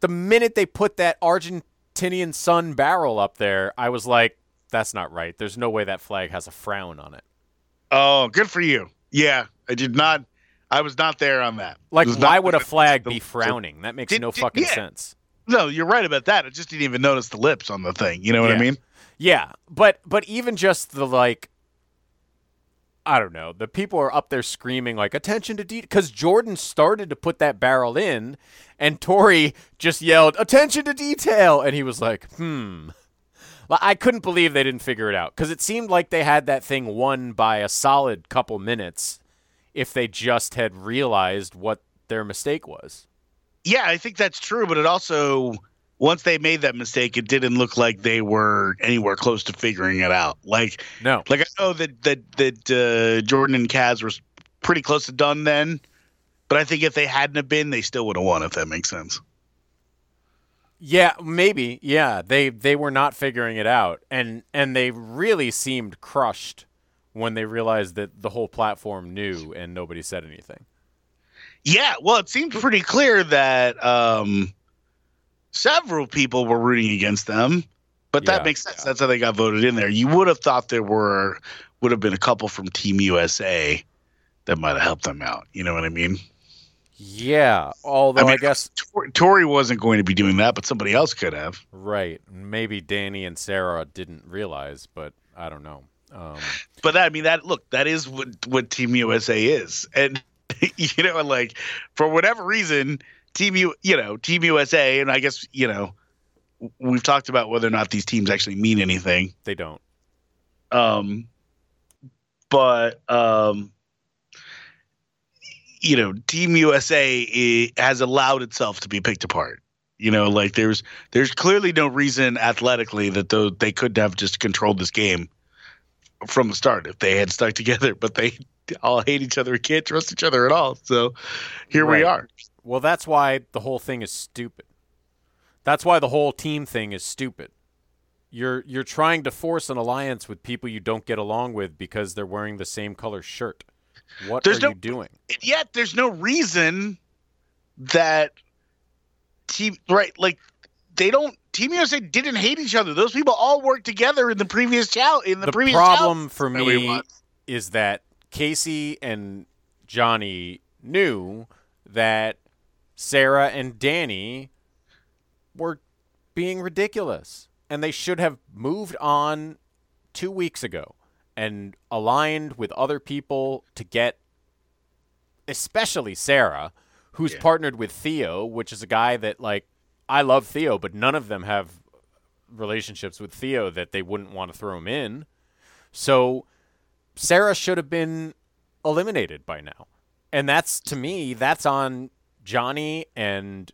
The minute they put that Argentinian sun barrel up there, I was like, that's not right. There's no way that flag has a frown on it. oh, good for you. Yeah, I did not. I was not there on that. Like, why not- would a flag be frowning? That makes Did- no did- fucking yeah. sense. No, you're right about that. I just didn't even notice the lips on the thing. You know what I mean? Yeah, but but even just the like, I don't know. The people are up there screaming like attention to detail because Jordan started to put that barrel in, and Tori just yelled attention to detail, and he was like, hmm. I couldn't believe they didn't figure it out because it seemed like they had that thing won by a solid couple minutes if they just had realized what their mistake was. Yeah, I think that's true. But it also, once they made that mistake, it didn't look like they were anywhere close to figuring it out. Like, No. like I know that that that uh, Jordan and Kaz were pretty close to done then, but I think if they hadn't have been, they still would have won. If that makes sense. Yeah, maybe. Yeah, they they were not figuring it out, and and they really seemed crushed when they realized that the whole platform knew and nobody said anything. Yeah, well, it seemed pretty clear that um, several people were rooting against them, but that Yeah, makes sense. That's how they got voted in there. You would have thought there were would have been a couple from Team USA that might have helped them out. You know what I mean? Yeah, although I, mean, guess Tor- Tori wasn't going to be doing that, but somebody else could have. right. Maybe Danny and Sarah didn't realize, but I don't know. Um, But that, I mean, that look, that is what what Team USA is, and you know, like for whatever reason, Team U, you know, Team USA, and I guess you know, we've talked about whether or not these teams actually mean anything. they don't. Um, but um, you know, Team USA has allowed itself to be picked apart. You know, like there's there's clearly no reason athletically that though they could have just controlled this game from the start if they had stuck together, but they all hate each other and can't trust each other at all. So here we are. Well, that's why the whole thing is stupid. That's why the whole team thing is stupid. You're you're trying to force an alliance with people you don't get along with because they're wearing the same color shirt. What There's are no- you doing? Yet there's no reason that team right like they don't team USA didn't hate each other. Those people all worked together in the previous challenge in the, The previous problem for me won. is that Casey and Johnny knew that Sarah and Danny were being ridiculous and they should have moved on 2 weeks ago and aligned with other people to get especially Sarah who's Yeah. partnered with Theo which is a guy that like I love Theo but none of them have relationships with Theo that they wouldn't want to throw him in. So Sarah should have been eliminated by now. And that's to me, that's on Johnny and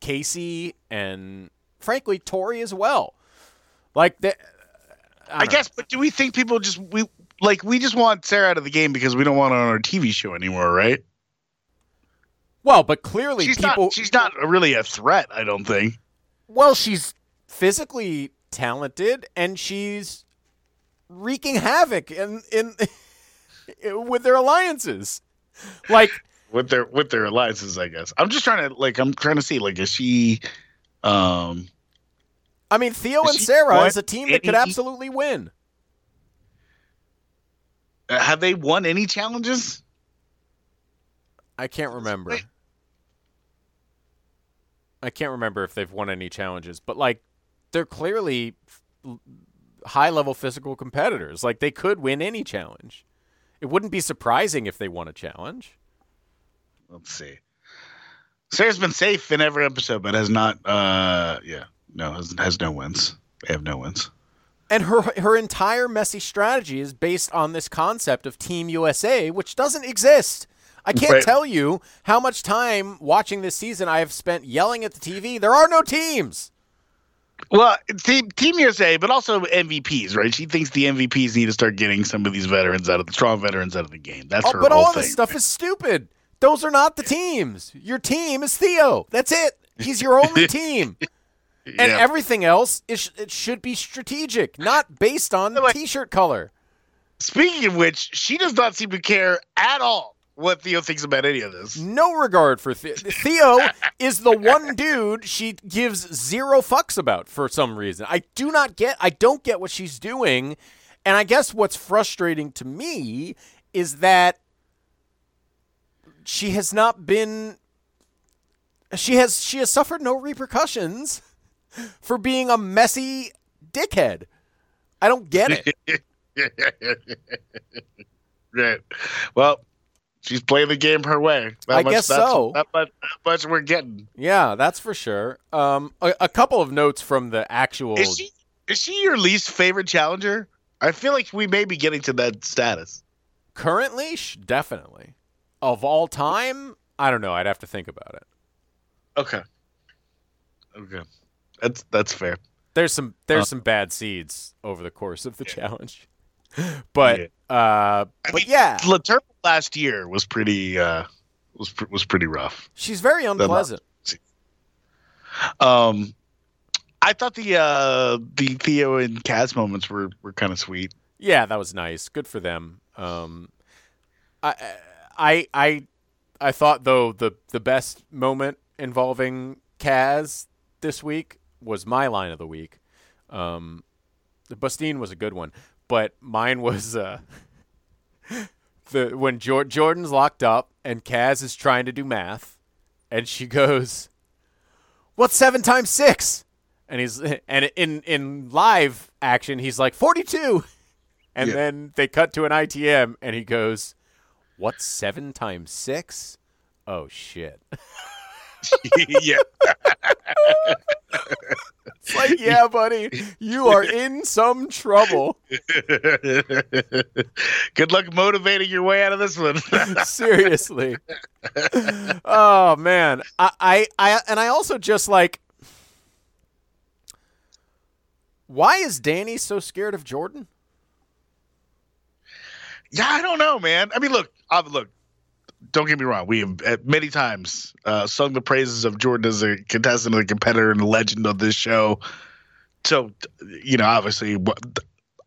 Casey and frankly Tori as well. Like that I, guess, but do we think people just we like we just want Sarah out of the game because we don't want her on our TV show anymore, right? Well, but clearly She's people not she's not really a threat, I don't think. Well, she's physically talented and she's wreaking havoc in in with their alliances. Like With their with their alliances, I guess. I'm just trying to like I'm trying to see like is she um I mean, Theo and Sarah is a team that could absolutely win. have they won any challenges? I can't remember. Wait. I can't remember if they've won any challenges, but like they're clearly high level physical competitors. Like they could win any challenge. It wouldn't be surprising if they won a challenge. Let's see. Sarah's been safe in every episode, but has not uh yeah, no, has, has no wins. They have no wins. And her her entire messy strategy is based on this concept of Team USA, which doesn't exist. I can't Right. tell you how much time watching this season I have spent yelling at the TV. There are no teams. Well, team, team USA, but also MVPs, right? She thinks the MVPs need to start getting some of these veterans out of the strong veterans out of the game. That's Oh, her but whole all thing. this stuff is stupid. Those are not the teams. Your team is Theo. That's it. He's your only team. And Yeah. everything else is it should be strategic, not based on Like- t-shirt color. Speaking of which, she does not seem to care at all what Theo thinks about any of this. No regard for Theo. Theo is the one dude she gives zero fucks about for some reason. I do not get I don't get what she's doing. And I guess what's frustrating to me is that she has not been she has she has suffered no repercussions for being a messy dickhead. I don't get it. right. Well, she's playing the game her way. That I much, guess that's, so. That much, that much we're getting. Yeah, that's for sure. Um, a, a couple of notes from the actual. Is she is she your least favorite challenger? I feel like we may be getting to that status. Currently, definitely. Of all time, I don't know. I'd have to think about it. Okay. Okay. That's that's fair. There's some there's Uh, some bad seeds over the course of the challenge, but uh, but yeah, Laterra last year was pretty uh was was pretty rough. she's very unpleasant. Um I thought the uh the Theo and Kaz moments were were kind of sweet. Yeah, that was nice. Good for them. Um, I I I I thought though the the best moment involving Kaz this week was my line of the week. Um, the Bustine was a good one, but mine was uh, the when Jor- Jordan's locked up and Kaz is trying to do math, and she goes, "What's seven times six? And he's and in in live action he's like forty two. And Yeah. then they cut to an ITM, and he goes, "What's seven times six? Oh shit!" yeah. It's like, yeah, buddy, you are in some trouble. Good luck motivating your way out of this one. Seriously. Oh man, I, I, I, and I also just like, why is Danny so scared of Jordan? Yeah, I don't know, man. I mean, look, uh, look. Don't get me wrong. We have uh, many times uh, sung the praises of Jordan as a contestant, and a competitor, and a legend of this show. So, you know, obviously, what,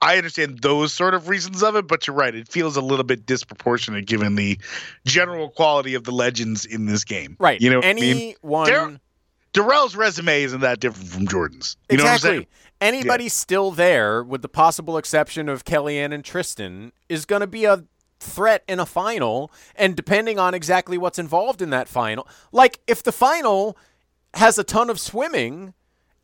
I understand those sort of reasons of it, but you're right. It feels a little bit disproportionate given the general quality of the legends in this game. Right. You know, what I mean? anyone. Dar- Darrell's resume isn't that different from Jordan's. You know what I'm exactly. Anybody still there, with the possible exception of Kellyanne and Tristan, is going to be a threat in a final. And depending on exactly what's involved in that final, like if the final has a ton of swimming,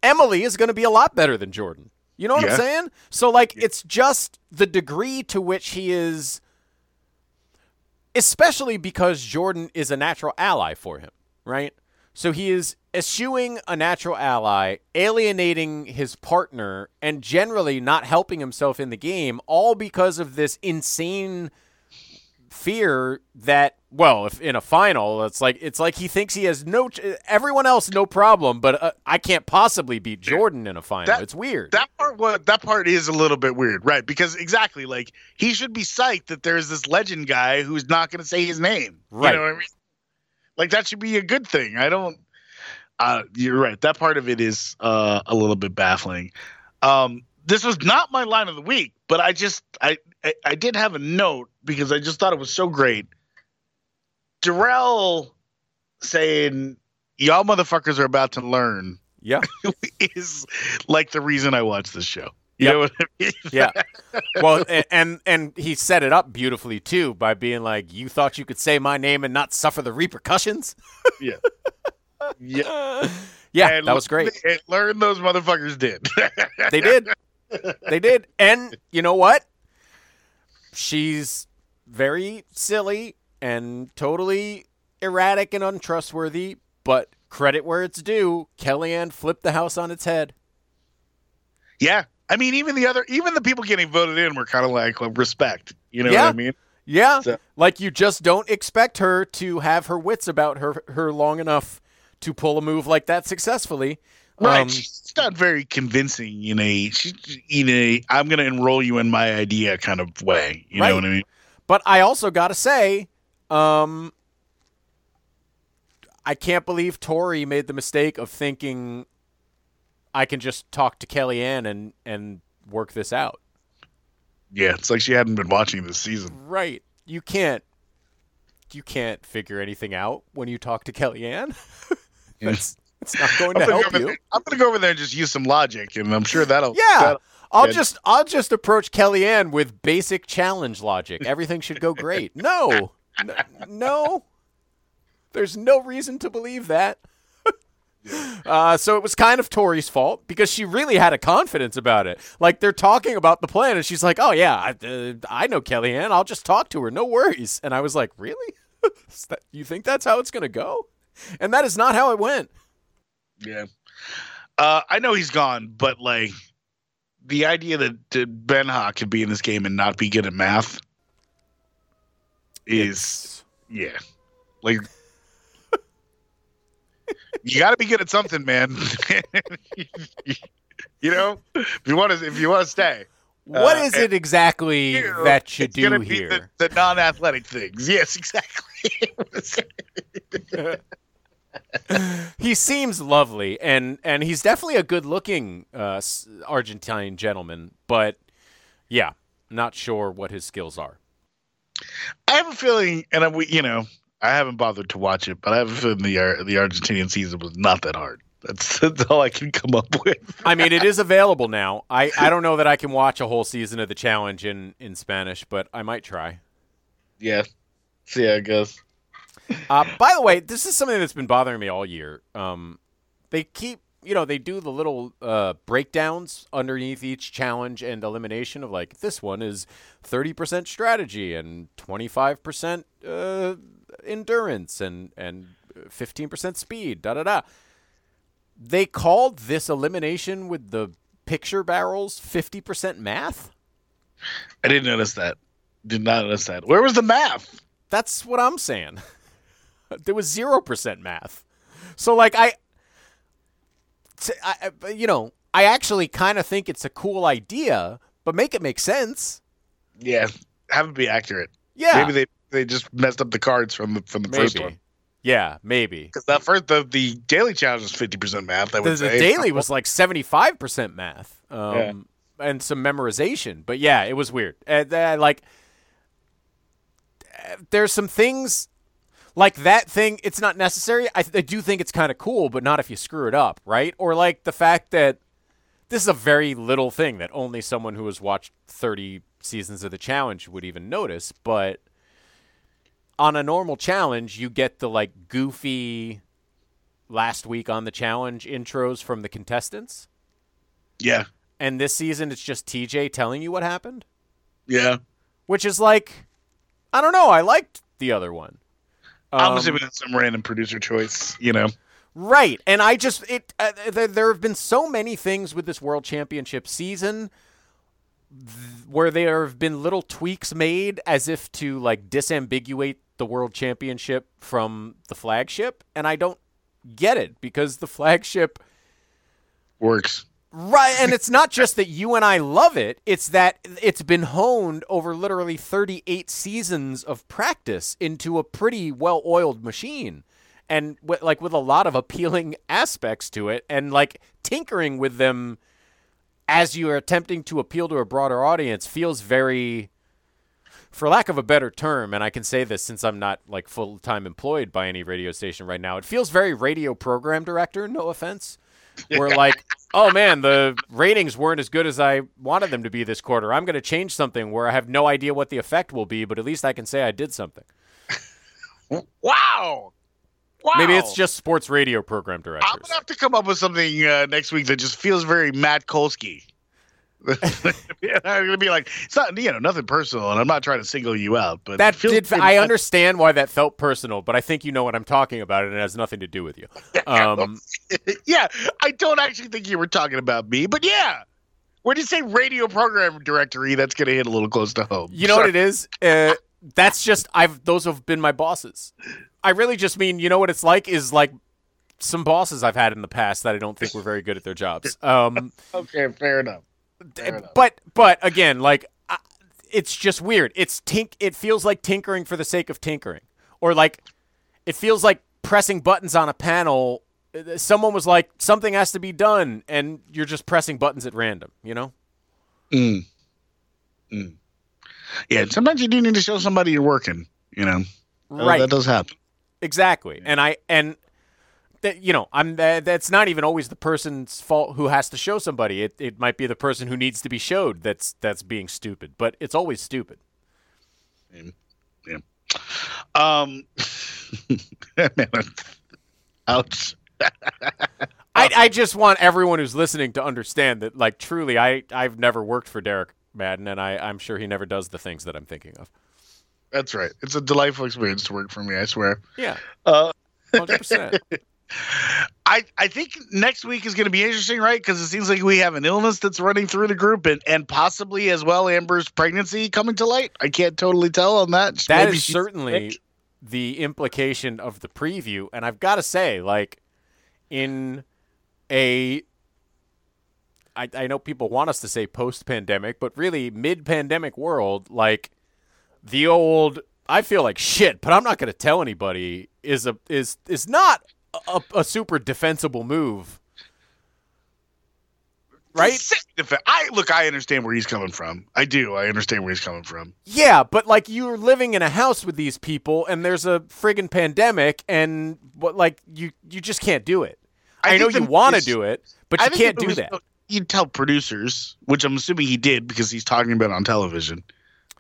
Emily is going to be a lot better than Jordan. You know what Yeah. I'm saying? So, like, it's just the degree to which he is, especially because Jordan is a natural ally for him, right? So he is eschewing a natural ally, alienating his partner, and generally not helping himself in the game, all because of this insane fear that well if in a final it's like it's like he thinks he has no ch- everyone else no problem but uh, i can't possibly beat jordan in a final That- it's weird That part, what that part is a little bit weird, right? Because exactly, like he should be psyched that there's this legend guy who's not going to say his name. Right. You know what I mean? Like that should be a good thing. I don't. Uh, you're right. That part of it is uh, a little bit baffling. Um, this was not my line of the week, but I just I, I I did have a note because I just thought it was so great. Darrell saying, "Y'all motherfuckers are about to learn." yeah is like the reason I watch this show. You Yep. know what I mean? yeah well and and he set it up beautifully too by being like you thought you could say my name and not suffer the repercussions yeah. Yeah. yeah And that was great learn those motherfuckers did. They did. they did. And you know what? She's very silly and totally erratic and untrustworthy, but credit where it's due. Kellyanne flipped the house on its head. Yeah. I mean, even the other, even the people getting voted in were kind of like, like, respect. You know Yeah. what I mean? Yeah, So- like you just don't expect her to have her wits about her her long enough to pull a move like that successfully. Right. Um, she's not very convincing in a in a I'm going to enroll you in my idea kind of way. You Right. know what I mean? But I also got to say, um, I can't believe Tori made the mistake of thinking I can just talk to Kellyanne and and work this out. Yeah. It's like she hadn't been watching this season. Right. You can't you can't figure anything out when you talk to Kellyanne. That's it's not going to help go over you. there, I'm gonna go over there and just use some logic, and I'm sure that'll. Yeah. that'll- I'll just I'll just approach Kellyanne with basic challenge logic. Everything should go great. No. No. There's no reason to believe that. Uh, so it was kind of Tori's fault because she really had a confidence about it. Like they're talking about the plan, and she's like, "Oh yeah, I, uh, I know Kellyanne. I'll just talk to her. No worries." And I was like, "Really? You think that's how it's gonna go?" And that is not how it went. Yeah. Uh, I know he's gone, but like the idea that, that Ben Ha could be in this game and not be good at math is yeah. Like you got to be good at something, man. you know, if you want to, if you want to stay, What Uh, is it exactly you, that you it's do be here? The, the non-athletic things. Yes, exactly. he seems lovely and and he's definitely a good looking uh, argentine gentleman but yeah not sure what his skills are I have a feeling, and I, we, you know, I haven't bothered to watch it, but I have a feeling the Ar- the Argentinian season was not that hard. That's that's all I can come up with. i mean it is available now i i don't know that i can watch a whole season of the challenge in in spanish but i might try Yeah, see, I guess. Uh, by the way this is something that's been bothering me all year um they keep you know they do the little uh, breakdowns underneath each challenge and elimination of like this one is 30% strategy and 25% uh, endurance and and 15% speed da da da they called this elimination with the picture barrels 50% math I didn't notice that. Did not notice that. Where was the math? That's what I'm saying. there was zero percent math. So like I, I- you know, I actually kind of think it's a cool idea, but make it make sense. Yeah, have it be accurate. Yeah, Maybe they they just messed up the cards from the from the first one. Yeah, maybe. Because that first the the daily challenge was fifty percent math. I The, would the say daily was like seventy five percent math, um, and some memorization. But yeah, it was weird. And uh, like, uh, there's some things like that thing. It's not necessary. I, I do think it's kind of cool, but not if you screw it up, right? Or like the fact that this is a very little thing that only someone who has watched thirty seasons of the challenge would even notice, but. On a normal challenge, you get the like goofy last week on the challenge intros from the contestants. yeah And this season, it's just TJ telling you what happened, yeah. which is like, I don't know. I liked the other one. Um, assuming that's some random producer choice. You know. Right. And I just, it, uh, there, there have been so many things with this world championship season th- where there have been little tweaks made as if to like disambiguate the world championship from the flagship. And I don't get it because the flagship Works. Right, and it's not just that you and I love it, it's that it's been honed over literally 38 seasons of practice into a pretty well-oiled machine. And with, like with a lot of appealing aspects to it and like tinkering with them as you are attempting to appeal to a broader audience feels very for lack of a better term, and I can say this since I'm not like full time employed by any radio station right now, it feels very radio program director, no offense. Where like, oh man, the ratings weren't as good as I wanted them to be this quarter. I'm going to change something where I have no idea what the effect will be, but at least I can say I did something. Wow. Wow. Maybe it's just sports radio program I'm directors. gonna have to come up with something uh, next week that just feels very Matt Kolsky. I'm gonna be like, it's not you know nothing personal, and I'm not trying to single you out, but That feels did. I understand why that felt personal, but I think you know what I'm talking about, and it has nothing to do with you. Um, yeah, I don't actually think you were talking about me, but yeah. When you say radio program directory, that's gonna hit a little close to home. You know what it is? Uh, that's just I've those have been my bosses. I really just mean you know what it's like is like some bosses I've had in the past that I don't think were very good at their jobs. Um, Okay, fair enough. But but again, like I, it's just weird. It's tink. It feels like tinkering for the sake of tinkering, or like it feels like pressing buttons on a panel. Uh, Someone was like, something has to be done, and you're just pressing buttons at random. You know? Mm. Mm. Yeah, sometimes you do need to show somebody you're working. You know, Right. That does happen. Exactly. And I and that you know, I'm that, that's not even always the person's fault who has to show somebody. It it might be the person who needs to be showed that's that's being stupid, but it's always stupid. yeah Um, man, ouch. I I just want everyone who's listening to understand that like truly I I've never worked for Derek Madden and I I'm sure he never does the things that I'm thinking of. That's right. It's a delightful experience to work for me. I swear. Yeah. Uh, 100%. I I think next week is going to be interesting, right? Because it seems like we have an illness that's running through the group, and and possibly as well Amber's pregnancy coming to light. I can't totally tell on that. That Maybe is certainly sick. the implication of the preview, and I've got to say, like, in a, I, I know people want us to say post-pandemic, but really mid-pandemic world, like the old, I feel like shit, but I'm not going to tell anybody is a is is not a, a super defensible move, right? I look. I understand where he's coming from. I do. I understand where he's coming from. Yeah, but like you're living in a house with these people, and there's a friggin' pandemic, and what like you you just can't do it. I, I know you want to do it, but I you can't do that. You'd tell producers, which I'm assuming he did because he's talking about on television,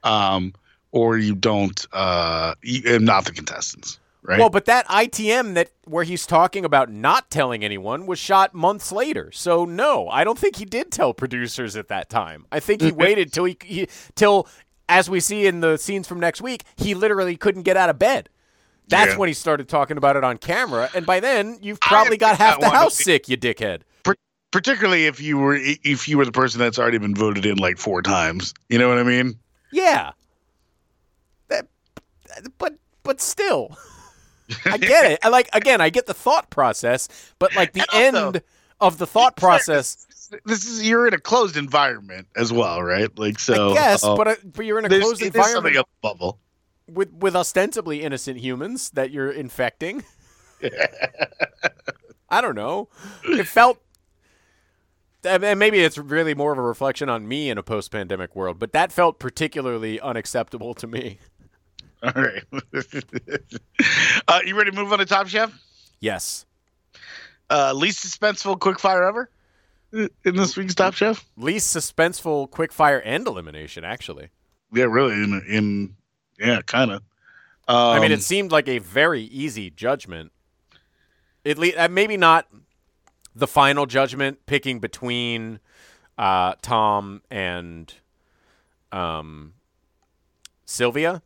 um, or you don't, uh, you, and not the contestants, right? Well, but that ITM that where he's talking about not telling anyone was shot months later. So no, I don't think he did tell producers at that time. I think he waited till he, he till as we see in the scenes from next week, he literally couldn't get out of bed. That's Yeah. when he started talking about it on camera, and by then you've probably got half the house sick, you dickhead. particularly if you were if you were the person that's already been voted in like four times. You know what I mean? Yeah. That, but but still, I get it. I like again. I get the thought process, but like the And also- end of the thought process. This is you're in a closed environment as well, right? Like so. Yes, uh, but uh, but you're in a there's, closed something environment a bubble. with with ostensibly innocent humans that you're infecting. I don't know. It felt. Mean, maybe it's really more of a reflection on me in a post-pandemic world, but that felt particularly unacceptable to me. All right. uh, you ready to move on to Top Chef? Yes. Uh, least suspenseful quickfire ever in this week's Top Chef? Least suspenseful quickfire and elimination, actually. Yeah, really. In, in yeah, kind of. Um, I mean, it seemed like a very easy judgment. At least, uh, maybe not the final judgment, picking between uh, Tom and um, Sylwia,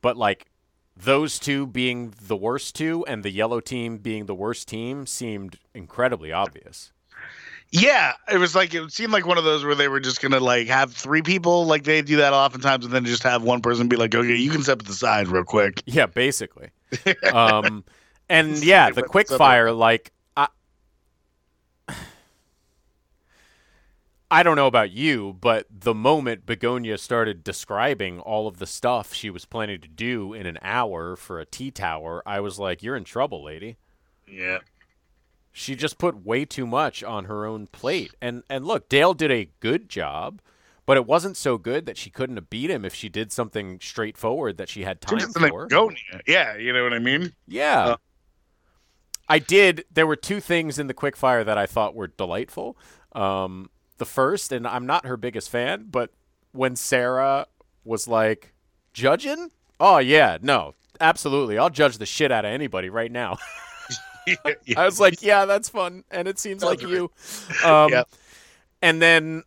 but like those two being the worst two and the yellow team being the worst team seemed incredibly obvious. Yeah, it was like it seemed like one of those where they were just gonna like have three people, like they do that oftentimes, and then just have one person be like, "Okay, you can step to the side real quick." Yeah, basically. um, and yeah, the quick fire, like I, don't know about you, but the moment Begoña started describing all of the stuff she was planning to do in an hour for a tea tower, I was like, "You're in trouble, lady." Yeah, She just put way too much on her own plate. And and look, Dale did a good job, but it wasn't so good that she couldn't have beat him if she did something straightforward that she had time for. Begoña. Yeah, you know what I mean. Yeah. Uh, I did. There were two things in the quickfire that I thought were delightful. Um, the first, and I'm not her biggest fan, but when Sarah was like, judging? Oh, yeah, no, absolutely. I'll judge the shit out of anybody right now. I was like, yeah, that's fun. And it seems like you. Um, Yep. And then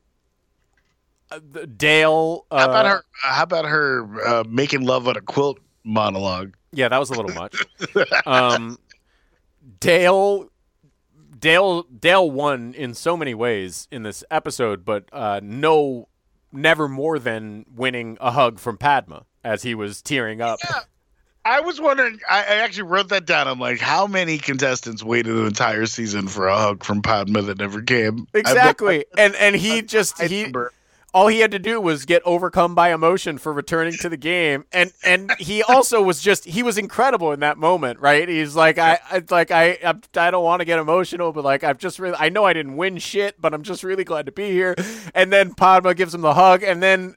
the- Dale. Uh, How about her? How about her uh, making love on a quilt monologue? Yeah, that was a little much. um, Dale, Dale, Dale won in so many ways in this episode, but uh, no, never more than winning a hug from Padma as he was tearing up. Yeah. I was wondering. I, I actually wrote that down. I'm like, how many contestants waited an entire season for a hug from Padma that never came? I- Exactly, and and he just I he remember. All he had to do was get overcome by emotion for returning to the game. And and he also was just he was incredible in that moment right? He's like i, I like i i, I don't want to get emotional but like i've just really i know i didn't win shit but i'm just really glad to be here. And then padma gives him the hug and then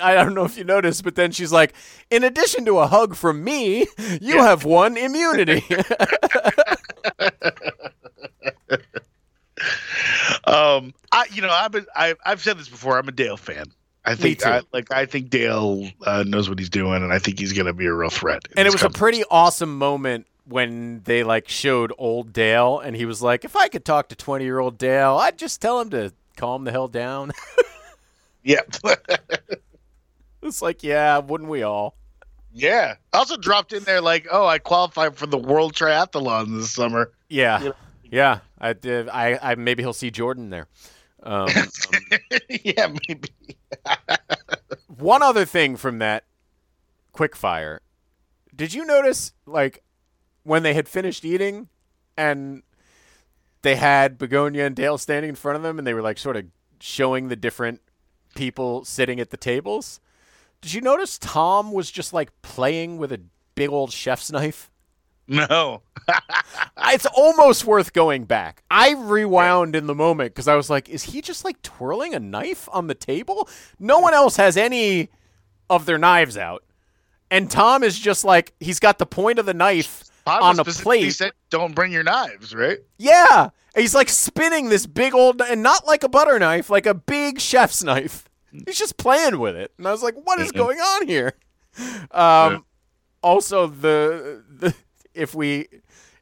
I don't know if you noticed, but then she's like, in addition to a hug from me, you have won immunity. Um, I you know I've been I, I've said this before. I'm a Dale fan. I think. I, like I think Dale uh, knows what he's doing, and I think he's going to be a real threat. and it was a pretty awesome moment when they like showed old Dale and he was like, if I could talk to 20 year old Dale, I'd just tell him to calm the hell down. yeah it's like, yeah, wouldn't we all? yeah. Also dropped in there like, oh, I qualified for the World Triathlon this summer. Yeah. Yeah. I did. I, I, maybe he'll see Jordan there. Um, yeah, maybe. one other thing from that quick fire. Did you notice like when they had finished eating and they had Begoña and Dale standing in front of them and they were like sort of showing the different people sitting at the tables? Did you notice Tom was just like playing with a big old chef's knife? No. It's almost worth going back. I rewound in the moment because I was like, is he just like twirling a knife on the table? No one else has any of their knives out. And Tom is just like, he's got the point of the knife on a plate. said, "Don't bring your knives," right? Yeah. He's like spinning this big old, and not like a butter knife, like a big chef's knife. He's just playing with it. And I was like, what is going on here? Um, also, the, the if we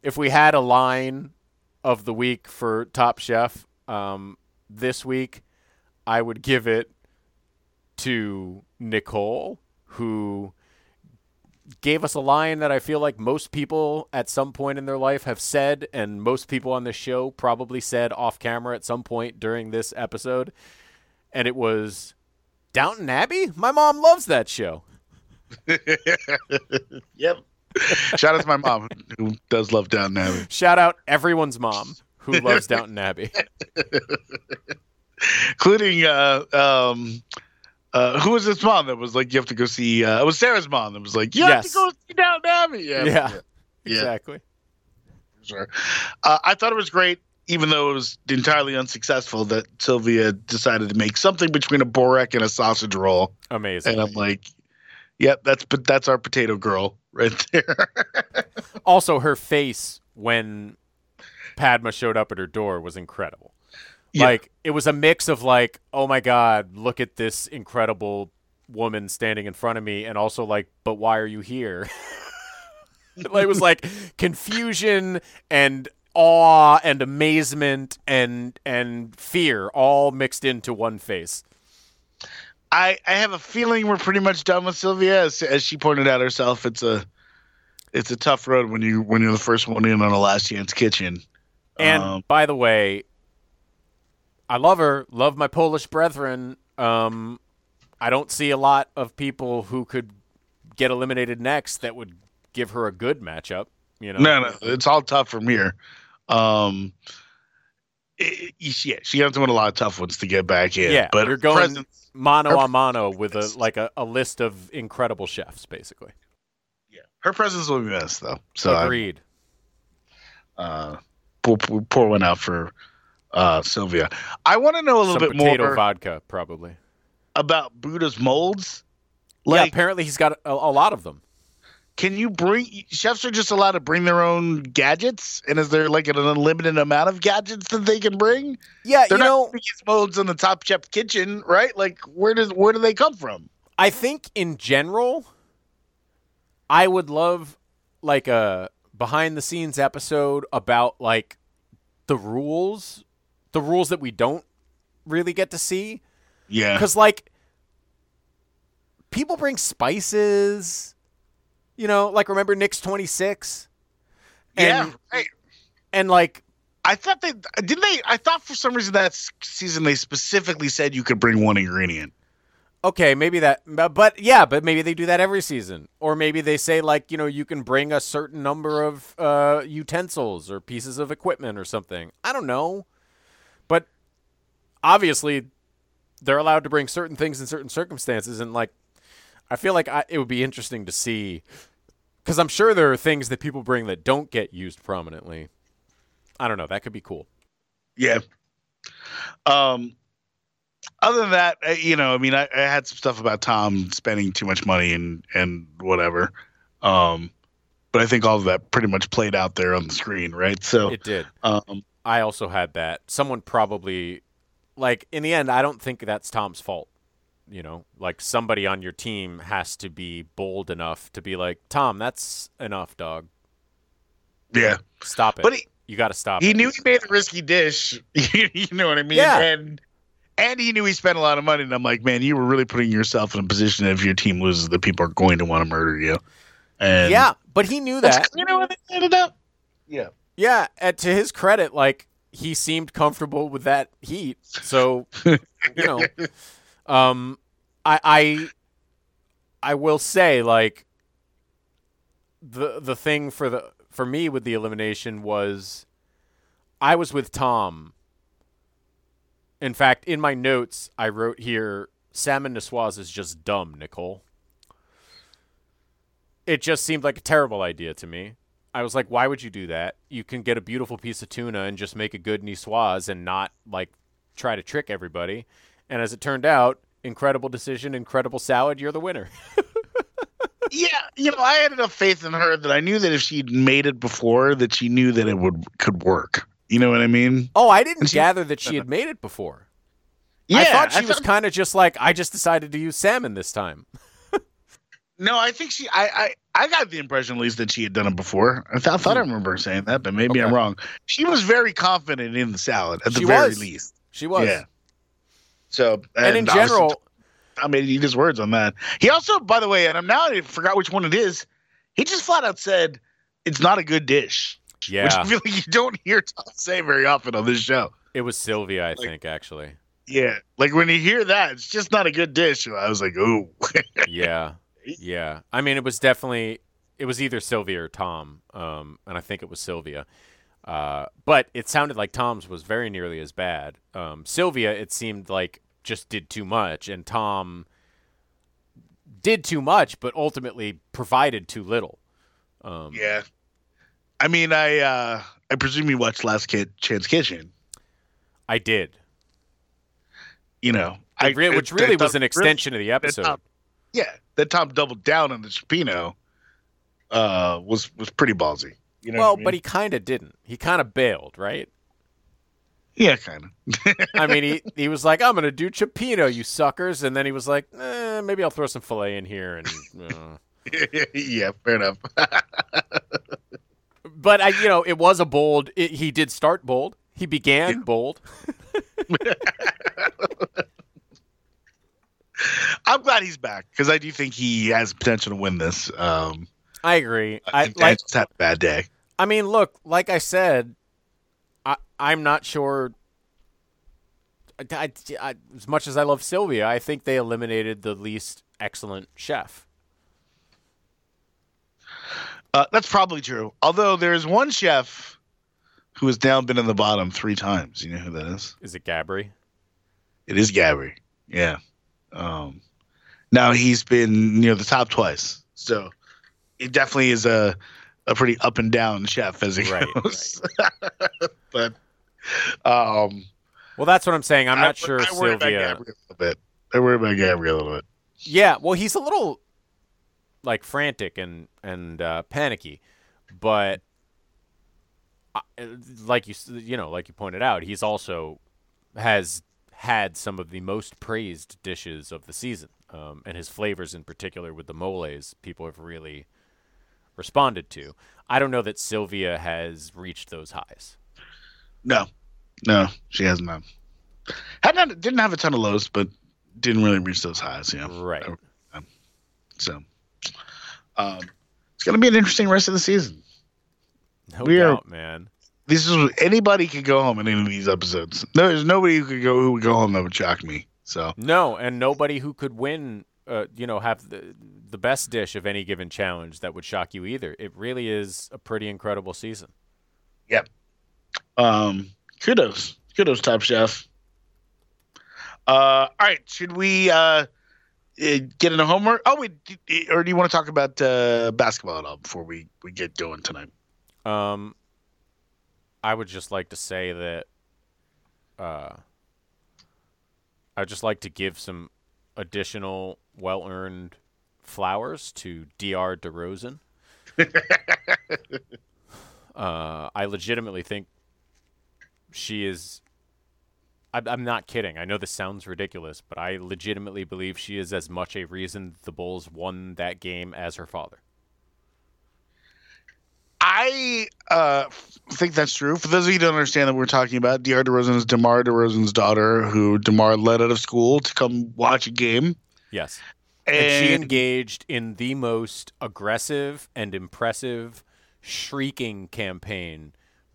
if we had a line of the week for Top Chef um, this week, I would give it to Nicole, who gave us a line that I feel like most people at some point in their life have said, and most people on this show probably said off camera at some point during this episode. And it was Downton Abbey? My mom loves that show. Yep. Shout out to my mom who does love Downton Abbey, Shout out everyone's mom who loves Downton Abbey. including uh, um, uh, who was this mom that was like, you have to go see? Uh, it was Sarah's mom that was like, you have to go see Downton Abbey. Yeah, Yeah, yeah, exactly. sure. Uh, I thought it was great, even though it was entirely unsuccessful. That Sylwia decided to make something between a borek and a sausage roll, Amazing. and I'm like, yep, that's but that's our potato girl right there. Also, her face when Padma showed up at her door was incredible. Yeah. Like it was a mix of like, oh my god, look at this incredible woman standing in front of me, and also like, but why are you here? it was like confusion and awe and amazement and and fear all mixed into one face. I, I have a feeling we're pretty much done with Sylwia. As, as she pointed out herself, it's a it's a tough road when you when you're the first one in on a last chance kitchen. And Um, by the way, I love her, love my Polish brethren. Um, I don't see a lot of people who could get eliminated next that would give her a good matchup. You know, No, no, it's all tough from here. Um, it, it- yeah, she has to win a lot of tough ones to get back in. Yeah, but you're going presence, mano her- a mano with a like a, a list of incredible chefs, basically. yeah, her presence will be missed though. So I, Agreed. uh, pour, pour, one out for uh, Sylwia. I want to know a little Some bit potato more vodka, probably. about Buddha's molds. yeah, Like, apparently he's got a, a lot of them. Can you bring chefs are just allowed to bring their own gadgets? And is there like an unlimited amount of gadgets that they can bring? Yeah, They're you not know, molds in the Top Chef kitchen, right? Like where does where do they come from? I think in general, I would love like a behind the scenes episode about like the rules, the rules that we don't really get to see. Yeah. Because like people bring spices, you know, like remember Nick's twenty six, Yeah. and Right. and like I thought they didn't they. I thought for some reason that season they specifically said you could bring one ingredient. okay, maybe that, but, but yeah, but maybe they do that every season, or maybe they say like you know you can bring a certain number of uh, utensils or pieces of equipment or something. I don't know, but obviously they're allowed to bring certain things in certain circumstances, and like I feel like I, it would be interesting to see because I'm sure there are things that people bring that don't get used prominently. I don't know. That could be cool. Yeah. Um. Other than that, you know, I mean, I, I had some stuff about Tom spending too much money and and whatever. Um, but I think all of that pretty much played out there on the screen, right? So, It did. um, I also had that. Someone probably, like, in the end, I don't think that's Tom's fault. You know, like somebody on your team has to be bold enough to be like, Tom, that's enough, dog. yeah, Stop it. but he you got to stop he it. knew he made a risky dish. you know what I mean? Yeah. And and he knew he spent a lot of money. And I'm like, man, you were really putting yourself in a position that if your team loses, that people are going to want to murder you. And yeah, but he knew that. you know what they ended up. Yeah. Yeah, and to his credit, like he seemed comfortable with that heat. So, you know, um, I, I, I will say, like the the thing for the for me with the elimination was, I was with Tom. In fact, in my notes, I wrote here, Salmon Niçoise is just dumb, Nicole. It just seemed like a terrible idea to me. I was like, why would you do that? You can get a beautiful piece of tuna and just make a good niçoise and not like try to trick everybody. And as it turned out, incredible decision, incredible salad, you're the winner. Yeah, you know, I had enough faith in her that I knew that if she'd made it before, that she knew that it would could work. You know what I mean? oh, I didn't she- gather that she had made it before. Yeah, I thought she was thought- kind of just like, I just decided to use salmon this time. No, I think she. I, I I got the impression at least that she had done it before. I, th- I thought I hmm. remember saying that, but maybe I'm wrong. She was very confident in the salad at the very was. least. She was. Yeah. So And, in general, I made eat his words on that. He also, by the way, and I'm now I forgot which one it is. He just flat out said it's not a good dish. Which yeah, I feel like you don't hear Tom say very often on this show. it was Sylwia, I think, actually. Yeah, like when you hear that, it's just not a good dish. I was like, ooh. Yeah, yeah. I mean, it was definitely it was either Sylwia or Tom, um, and I think it was Sylwia. Uh, but it sounded like Tom's was very nearly as bad. Um, Sylwia, it seemed like just did too much, and Tom did too much, but ultimately provided too little. Um, yeah. I mean, I uh I presume you watched Last Kid Chance Kitchen. I did, You know, I re- which really was an extension of the that episode. Tom- yeah, that Tom doubled down on the cioppino uh was was pretty ballsy. You know well, I mean? but he kind of didn't. He kind of bailed, right? Yeah, kind of. I mean, he, he was like, I'm going to do cioppino, you suckers. And then he was like, eh, maybe I'll throw some filet in here. And, uh. yeah, fair enough. But, I, you know, it was a bold, it, he did start bold. He began bold. I'm glad he's back because I do think he has potential to win this. Um, I agree. I, I, think I like, just had a bad day. I mean, look, like I said, I'm not sure. I, I- as much as I love Sylwia, I think they eliminated the least excellent chef. Uh, that's probably true. Although there's one chef who has now been in the bottom three times. You know who that is? Is it Gabri? It is Gabby. Yeah. Um, now he's been near the top twice, so it definitely is a a pretty up and down chef as it Right, goes. but um, Well, that's what I'm saying. I'm I- not sure I worry about Sylwia. A little bit. I worry about Gabby a little bit. Yeah, well, he's a little like frantic and and uh, panicky, but uh, like you you know, like you pointed out, he's also has had some of the most praised dishes of the season, um, and his flavors in particular with the moles, people have really responded to. I don't know that Sylwia has reached those highs. No, no, she has not. Had not didn't have a ton of lows, but didn't really reach those highs. Yeah, Right. So, um, it's going to be an interesting rest of the season. No We are- doubt, man. This is anybody could go home in any of these episodes. No, there's nobody who could go who would go home that would shock me. So No, and nobody who could win, uh, you know, have the the best dish of any given challenge that would shock you either. It really is a pretty incredible season. Yep. Um, kudos, kudos, Top Chef. Uh, all right, should we uh, uh, get into homework? Oh, wait, or do you want to talk about uh, basketball at all before we we get going tonight? Um, I would just like to say that, uh, I'd just like to give some additional well-earned flowers to Diar DeRozan. uh, I legitimately think she is. I'm, I'm not kidding. I know this sounds ridiculous, but I legitimately believe she is as much a reason the Bulls won that game as her father. I uh, think that's true. For those of you who don't understand that we're talking about, Diar DeRozan is DeMar DeRozan's daughter, who DeMar led out of school to come watch a game. Yes. And, and she engaged in the most aggressive and impressive shrieking campaign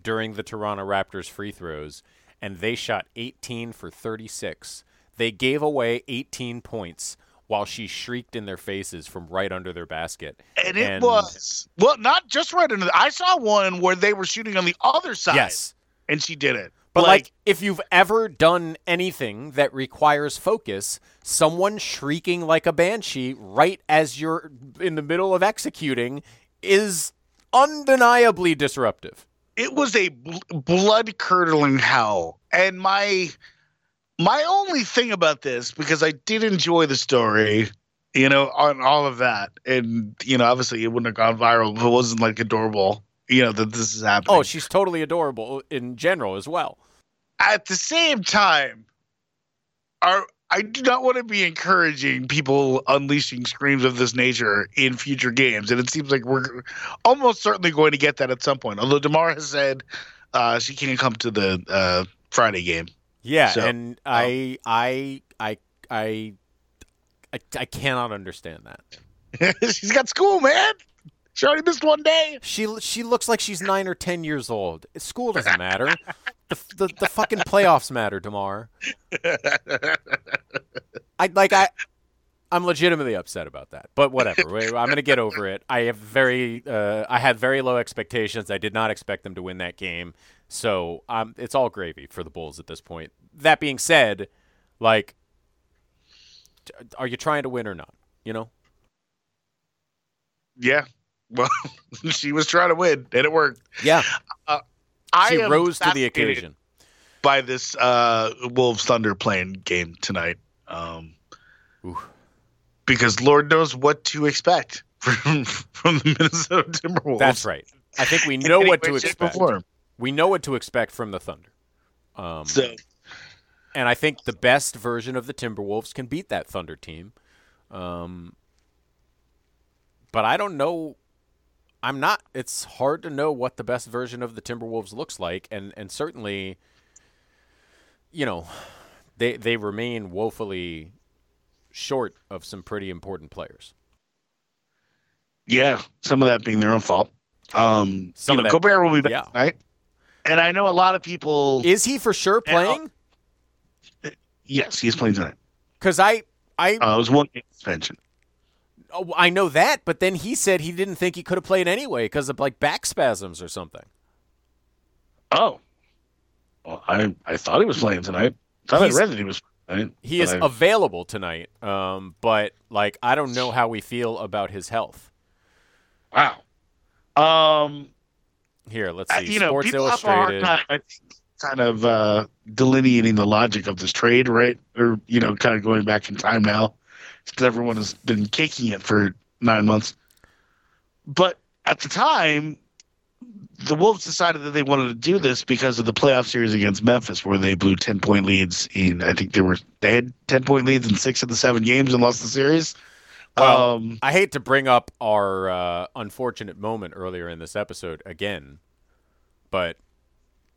during the Toronto Raptors free throws, and they shot 18 for 36. They gave away 18 points while she shrieked in their faces from right under their basket. and it was well, not just right under. The, I saw one where they were shooting on the other side. Yes. and she did it. But like, if you've ever done anything that requires focus, someone shrieking like a banshee right as you're in the middle of executing is undeniably disruptive. It was a bl- blood curdling howl and my my only thing about this because i did enjoy the story you know on all of that and you know obviously it wouldn't have gone viral if it wasn't like adorable you know that this is happening Oh, she's totally adorable in general as well. at the same time are I do not want to be encouraging people unleashing screams of this nature in future games, and it seems like we're almost certainly going to get that at some point. Although DeMar has said uh, she can't come to the uh, Friday game. Yeah, So, and I, I, I, I, I, I cannot understand that. She's got school, man. She already missed one day. She she looks like she's nine or ten years old. School doesn't matter. the, the the fucking playoffs matter, DeMar. I like I. I'm legitimately upset about that, but whatever. I'm gonna get over it. I have very, uh, I had very low expectations. I did not expect them to win that game, so um, it's all gravy for the Bulls at this point. That being said, like, are you trying to win or not? You know, Yeah. Well, she was trying to win, and it worked. yeah. I She rose to the occasion. by this uh, Wolves Thunder playing game tonight. Um, because Lord knows what to expect from from the Minnesota Timberwolves. That's right. I think we know what to expect. We know what to expect from the Thunder. Um, So and I think the best version of the Timberwolves can beat that Thunder team. Um, but I don't know. I'm not. It's hard to know what the best version of the Timberwolves looks like, and and certainly, you know, they they remain woefully short of some pretty important players. yeah, some of that being their own fault. Um, Some you of know, that- Gobert will be back yeah. tonight, and I know a lot of people. Is he for sure playing? yes, he's playing tonight. Because I I Uh, it was one suspension. Oh, I know that, but then he said he didn't think he could have played anyway because of like back spasms or something. Oh, well, I I thought he was playing tonight. I thought He's- I read that he was. Tonight, He is I- available tonight, um, but like I don't know how we feel about his health. wow. Um, Here, let's Uh, see. you know, Sports people have a hard Illustrated. time, kind of uh, delineating the logic of this trade, right? Or you know, kind of going back in time now, because everyone has been kicking it for nine months. But at the time, the Wolves decided that they wanted to do this because of the playoff series against Memphis, where they blew ten point leads in. I think they were they had ten point leads in six of the seven games and lost the series. Well, um, I hate to bring up our uh, unfortunate moment earlier in this episode again, but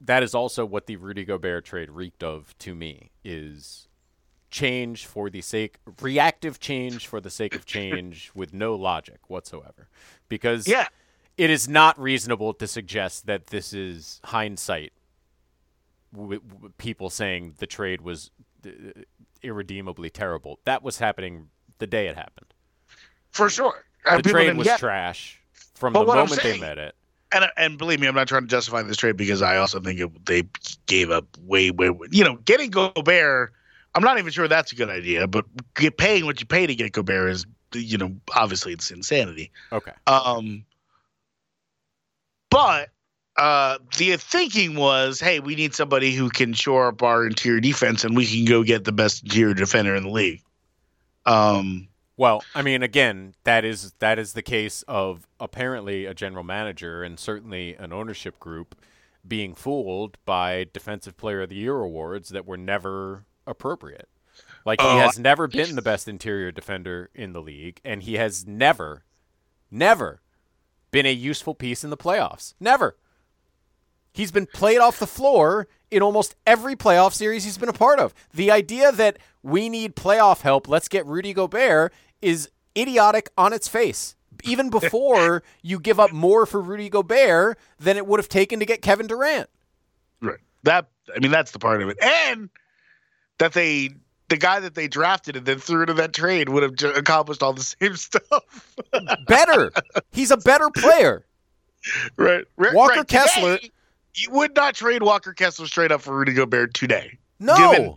that is also what the Rudy Gobert trade reeked of to me. Is change for the sake reactive change for the sake of change with no logic whatsoever because Yeah. it is not reasonable to suggest that this is hindsight w- w- people saying the trade was uh, irredeemably terrible that was happening the day it happened For sure. The trade was get- trash from But the moment they saying- met it and and believe me, I'm not trying to justify this trade because I also think it, they gave up way, way, way. You know, getting Gobert, I'm not even sure that's a good idea. But get paying what you pay to get Gobert is, you know, obviously it's insanity. okay Um, but uh, the thinking was, hey, we need somebody who can shore up our interior defense, and we can go get the best interior defender in the league. Um, Well, I mean, again, that is that is the case of apparently a general manager and certainly an ownership group being fooled by Defensive Player of the Year awards that were never appropriate. Like he Oh, has never been the best interior defender in the league, and he has never, never been a useful piece in the playoffs. Never. He's been played off the floor in almost every playoff series he's been a part of. The idea that we need playoff help, let's get Rudy Gobert, is idiotic on its face. Even before you give up more for Rudy Gobert than it would have taken to get Kevin Durant. Right. That I mean that's the part of it, and that they the guy that they drafted and then threw into that trade would have accomplished all the same stuff. Better. He's a better player. right. right. Walker right. Kessler- Today, you would not trade Walker Kessler straight up for Rudy Gobert today, No. Given-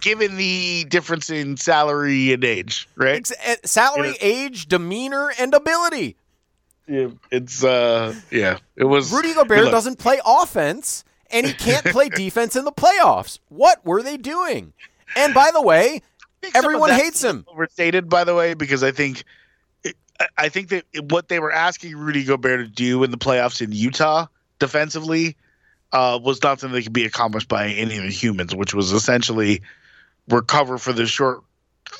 given the difference in salary and age. Right. Eh, salary, Yeah. age, demeanor, and ability. Yeah. It's uh yeah. It was Rudy Gobert look, doesn't play offense, and he can't play defense in the playoffs. What were they doing? And by the way, I think some of everyone hates him. Overstated, by the way, because I think I- I think that what they were asking Rudy Gobert to do in the playoffs in Utah defensively uh, was not something that could be accomplished by any of the humans, which was essentially recover for the short,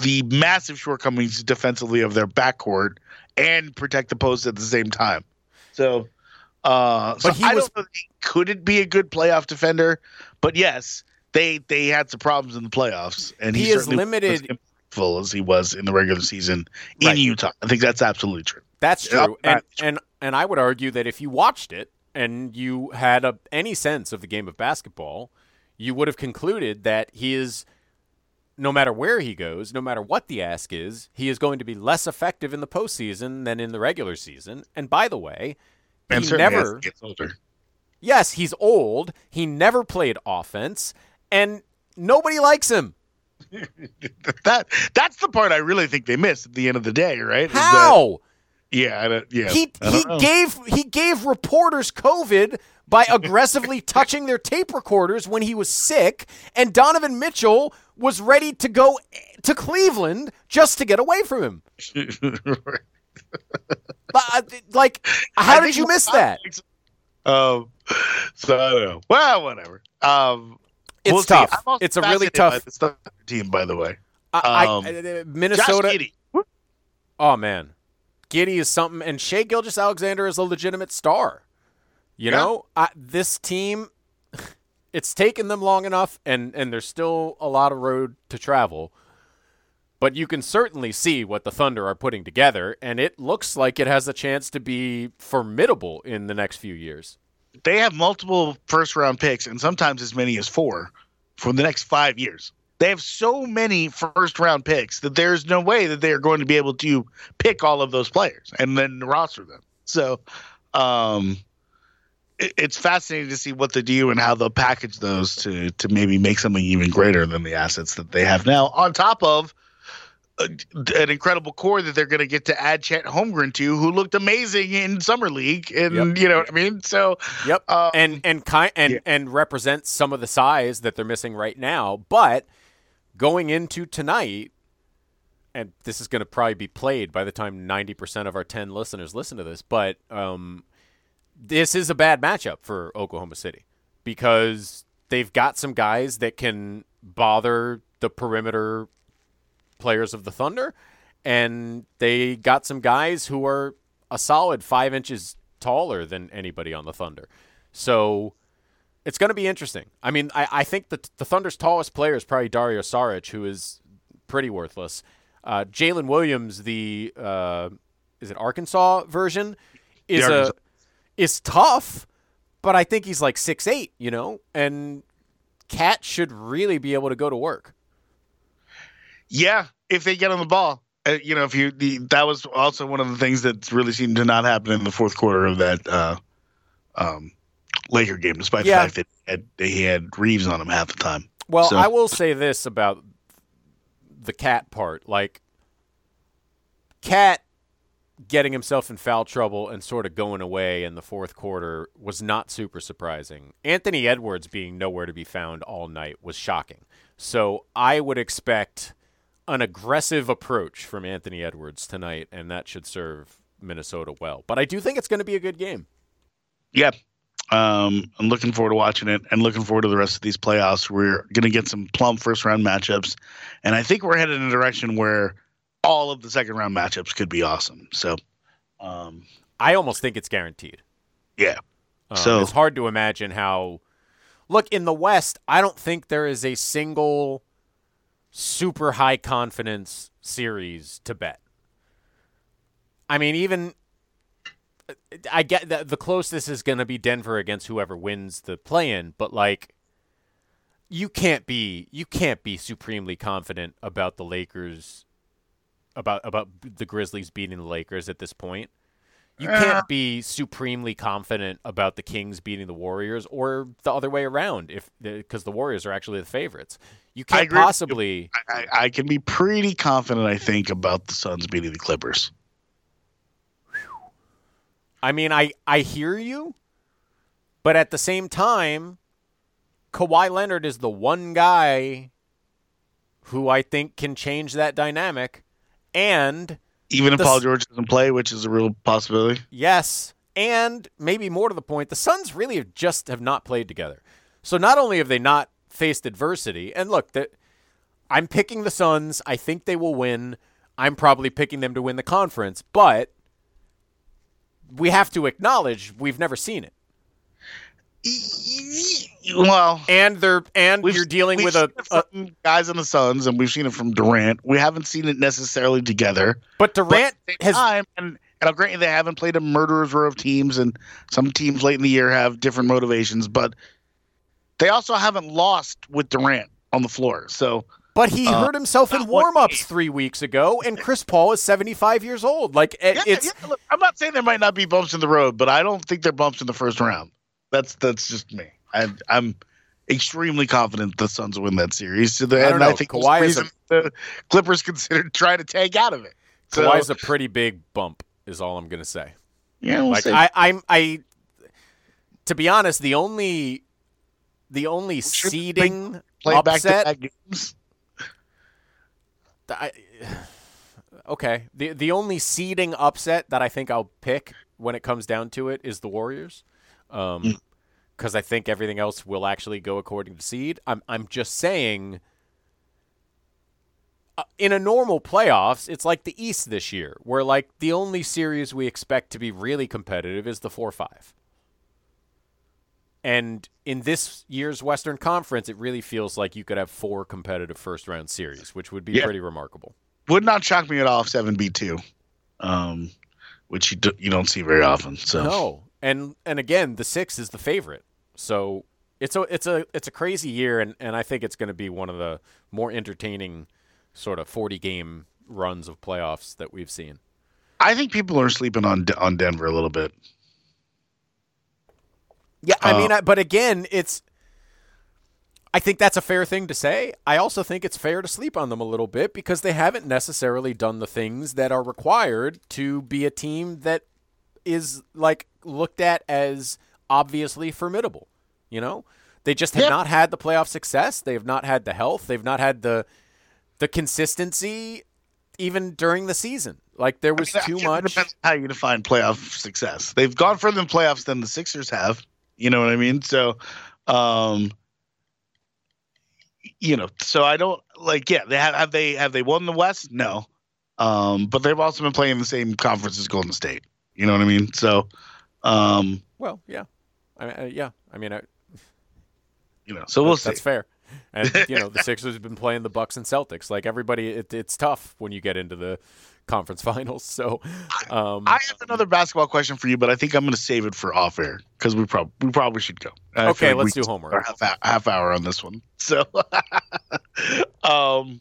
the massive shortcomings defensively of their backcourt and protect the post at the same time. So, uh, so But he I was- don't know he couldn't be a good playoff defender, but yes, they they had some problems in the playoffs, and he, He is limited- impactful as he was in the regular season in Right. Utah. I think that's absolutely true. That's Yeah, true. And, that's and and I would argue that if you watched it and you had a, any sense of the game of basketball, you would have concluded that he is no matter where he goes, no matter what the ask is, he is going to be less effective in the postseason than in the regular season. And by the way, And he never gets older. Yes, he's old. He never played offense, and nobody likes him. that that's the part I really think they missed at the end of the day, right? Is that- How? yeah, I don't, yeah. he he know. gave he gave reporters COVID by aggressively touching their tape recorders when he was sick, and Donovan Mitchell was ready to go to Cleveland just to get away from him. Uh, Like, how I did you miss that? Um, so I don't know. Well, whatever. Um, It's we'll tough. It's a really tough- team, by the way. I, I- um, Josh Minnesota. Oh man, Giddey is something, and Shai Gilgeous-Alexander is a legitimate star. You Yeah. know, I, this team, it's taken them long enough, and and there's still a lot of road to travel. But you can certainly see what the Thunder are putting together, and it looks like it has a chance to be formidable in the next few years. They have multiple first round picks, and sometimes as many as four for the next five years. They have so many first round picks that there's no way that they are going to be able to pick all of those players and then roster them. So, um, it, it's fascinating to see what they do and how they'll package those to to maybe make something even greater than the assets that they have now. On top of a, an incredible core that they're going to get to add Chet Holmgren to, who looked amazing in summer league, and Yep. you know what I mean. So, Yep. Um, and and kind and yeah. and represents some of the size that they're missing right now. But going into tonight, and this is going to probably be played by the time ninety percent of our ten listeners listen to this. But um, this is a bad matchup for Oklahoma City because they've got some guys that can bother the perimeter players of the Thunder, and they got some guys who are a solid five inches taller than anybody on the Thunder. So it's going to be interesting. I mean, I, I think that the Thunder's tallest player is probably Dario Saric, who is pretty worthless. Uh, Jalen Williams, the uh, is it Arkansas version, is The a is tough, but I think he's like six eight, you know, and KAT should really be able to go to work. Yeah, if they get on the ball. Uh, you know, if you the, that was also one of the things that really seemed to not happen in the fourth quarter of that uh, um, Laker game, despite Yeah. the fact that he had, he had Reaves on him half the time. Well, So- I will say this about the KAT part. Like, KAT getting himself in foul trouble and sort of going away in the fourth quarter was not super surprising. Anthony Edwards being nowhere to be found all night was shocking. So I would expect an aggressive approach from Anthony Edwards tonight, and that should serve Minnesota well. But I do think it's going to be a good game. Yeah. Um, I'm looking forward to watching it and looking forward to the rest of these playoffs. We're going to get some plump first round matchups. And I think we're headed in a direction where all of the second round matchups could be awesome. So, um, I almost think it's guaranteed. yeah. Um, So- it's hard to imagine how. Look in the West, I don't think there is a single super high confidence series to bet. I mean, even I get that the closest is going to be Denver against whoever wins the play-in, but like you can't be you can't be supremely confident about the Lakers about about the Grizzlies beating the Lakers at this point. You can't uh. be supremely confident about the Kings beating the Warriors or the other way around if because the Warriors are actually the favorites. You can't you. possibly I, I can be pretty confident, I think, about the Suns beating the Clippers. I mean, I I hear you, but at the same time, Kawhi Leonard is the one guy who I think can change that dynamic, and Even if The Paul George doesn't play, which is a real possibility. yes, and maybe more to the point, the Suns really have just have not played together. So not only have they not faced adversity, and look, that I'm picking the Suns. I think they will win. I'm probably picking them to win the conference, but we have to acknowledge we've never seen it. Well, and they're and you're dealing with a, a guys on the Suns, and we've seen it from Durant. We haven't seen it necessarily together. but But Durant same has time, and, and I'll grant you they haven't played a murderer's row of teams, and some teams late in the year have different motivations, but they also haven't lost with Durant on the floor. So but he uh, hurt himself in warm-ups 3 weeks ago and Chris Paul is 75 years old. Like yeah, it's yeah, look, I'm not saying there might not be bumps in the road, but I don't think they're bumps in the first round. That's that's just me. I, I'm extremely confident the Suns will win that series. So the, I don't and know. I think Kawhi is a- the Clippers considered trying to take out of it. So, Kawhi's a pretty big bump is all I'm going to say. yeah, we'll Like see. I I'm I to be honest, the only the only seeding play upset. I, okay. The the only seeding upset that I think I'll pick when it comes down to it is the Warriors. Um Mm. Because I think everything else will actually go according to seed. I'm I'm just saying uh, in a normal playoffs, it's like the East this year, where like the only series we expect to be really competitive is the 4-5. And in this year's Western Conference, it really feels like you could have four competitive first round series, which would be Yeah. pretty remarkable. Would not shock me at all if seven beat two, um, which you do, you don't see very often. So No, and and again, the six is the favorite, so it's a it's a it's a crazy year, and and I think it's going to be one of the more entertaining sort of forty game runs of playoffs that we've seen. I think people are sleeping on De- on Denver a little bit. Yeah, I Uh, mean, I, but again, it's. I think that's a fair thing to say. I also think it's fair to sleep on them a little bit because they haven't necessarily done the things that are required to be a team that is like looked at as obviously formidable. You know, they just have Yeah. not had the playoff success. They have not had the health. They've not had the the consistency even during the season. Like there was I mean, too it much. Depends how you define playoff success. They've gone further in playoffs than the Sixers have. You know what I mean? So, um, you know, so I don't like. Yeah, they have. Have they have they won the West? No, um, but they've also been playing in the same conference as Golden State. You know what I mean? So, um, Well, yeah, I mean, uh, yeah. I mean, I, you know, so we'll see. That's fair. and you know the Sixers have been playing the Bucks and Celtics. Like everybody, it, it's tough when you get into the conference finals. So, um, I have another basketball question for you, but I think I'm going to save it for off air because we probably we probably should go. I Okay, feel let's do homework. Half, hou- half hour on this one. So, um,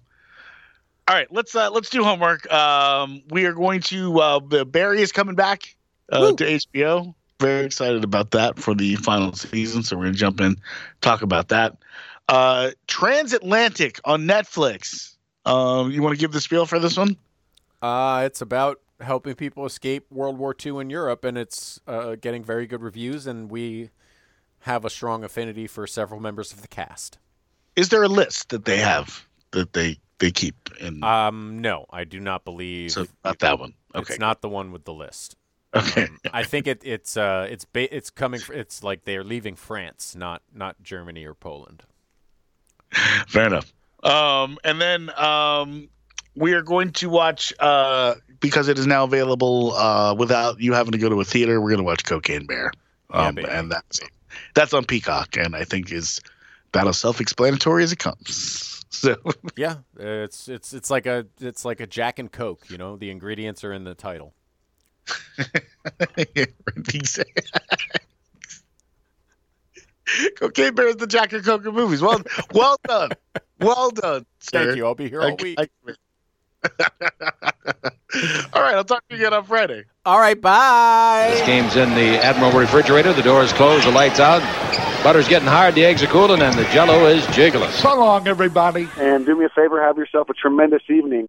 all right, let's uh, let's do homework. Um, we are going to uh, the Barry is coming back uh, to HBO. Very excited about that for the final season. So we're going to jump in, talk about that. Uh, Transatlantic on Netflix. Um, you want to give the spiel for this one? Uh, it's about helping people escape World War II in Europe, and it's uh, getting very good reviews. And we have a strong affinity for several members of the cast. Is there a list that they have that they they keep in? Um, no, I do not believe so not that one. Okay. it's not the one with the list. Okay. I think it, it's uh, it's ba- it's coming. It's like they're leaving France, not not Germany or Poland. Fair enough. Um, and then um, we are going to watch uh, because it is now available uh, without you having to go to a theater. We're going to watch Cocaine Bear, um, baby. and that's that's on Peacock, and I think is about as self-explanatory as it comes. So Yeah, it's it's it's like a it's like a Jack and Coke. You know, the ingredients are in the title. Cocaine Bear is the Jack and Coke movies. Well, well done, well done. Sir. Thank you. I'll be here I- all week. I- all right, I'll talk to you again on Friday. All right, bye. This game's in the Admiral refrigerator. The door's closed, the lights out. Butter's getting hard, the eggs are cooling, and the jello is jiggling. So long, everybody. And do me a favor, have yourself a tremendous evening.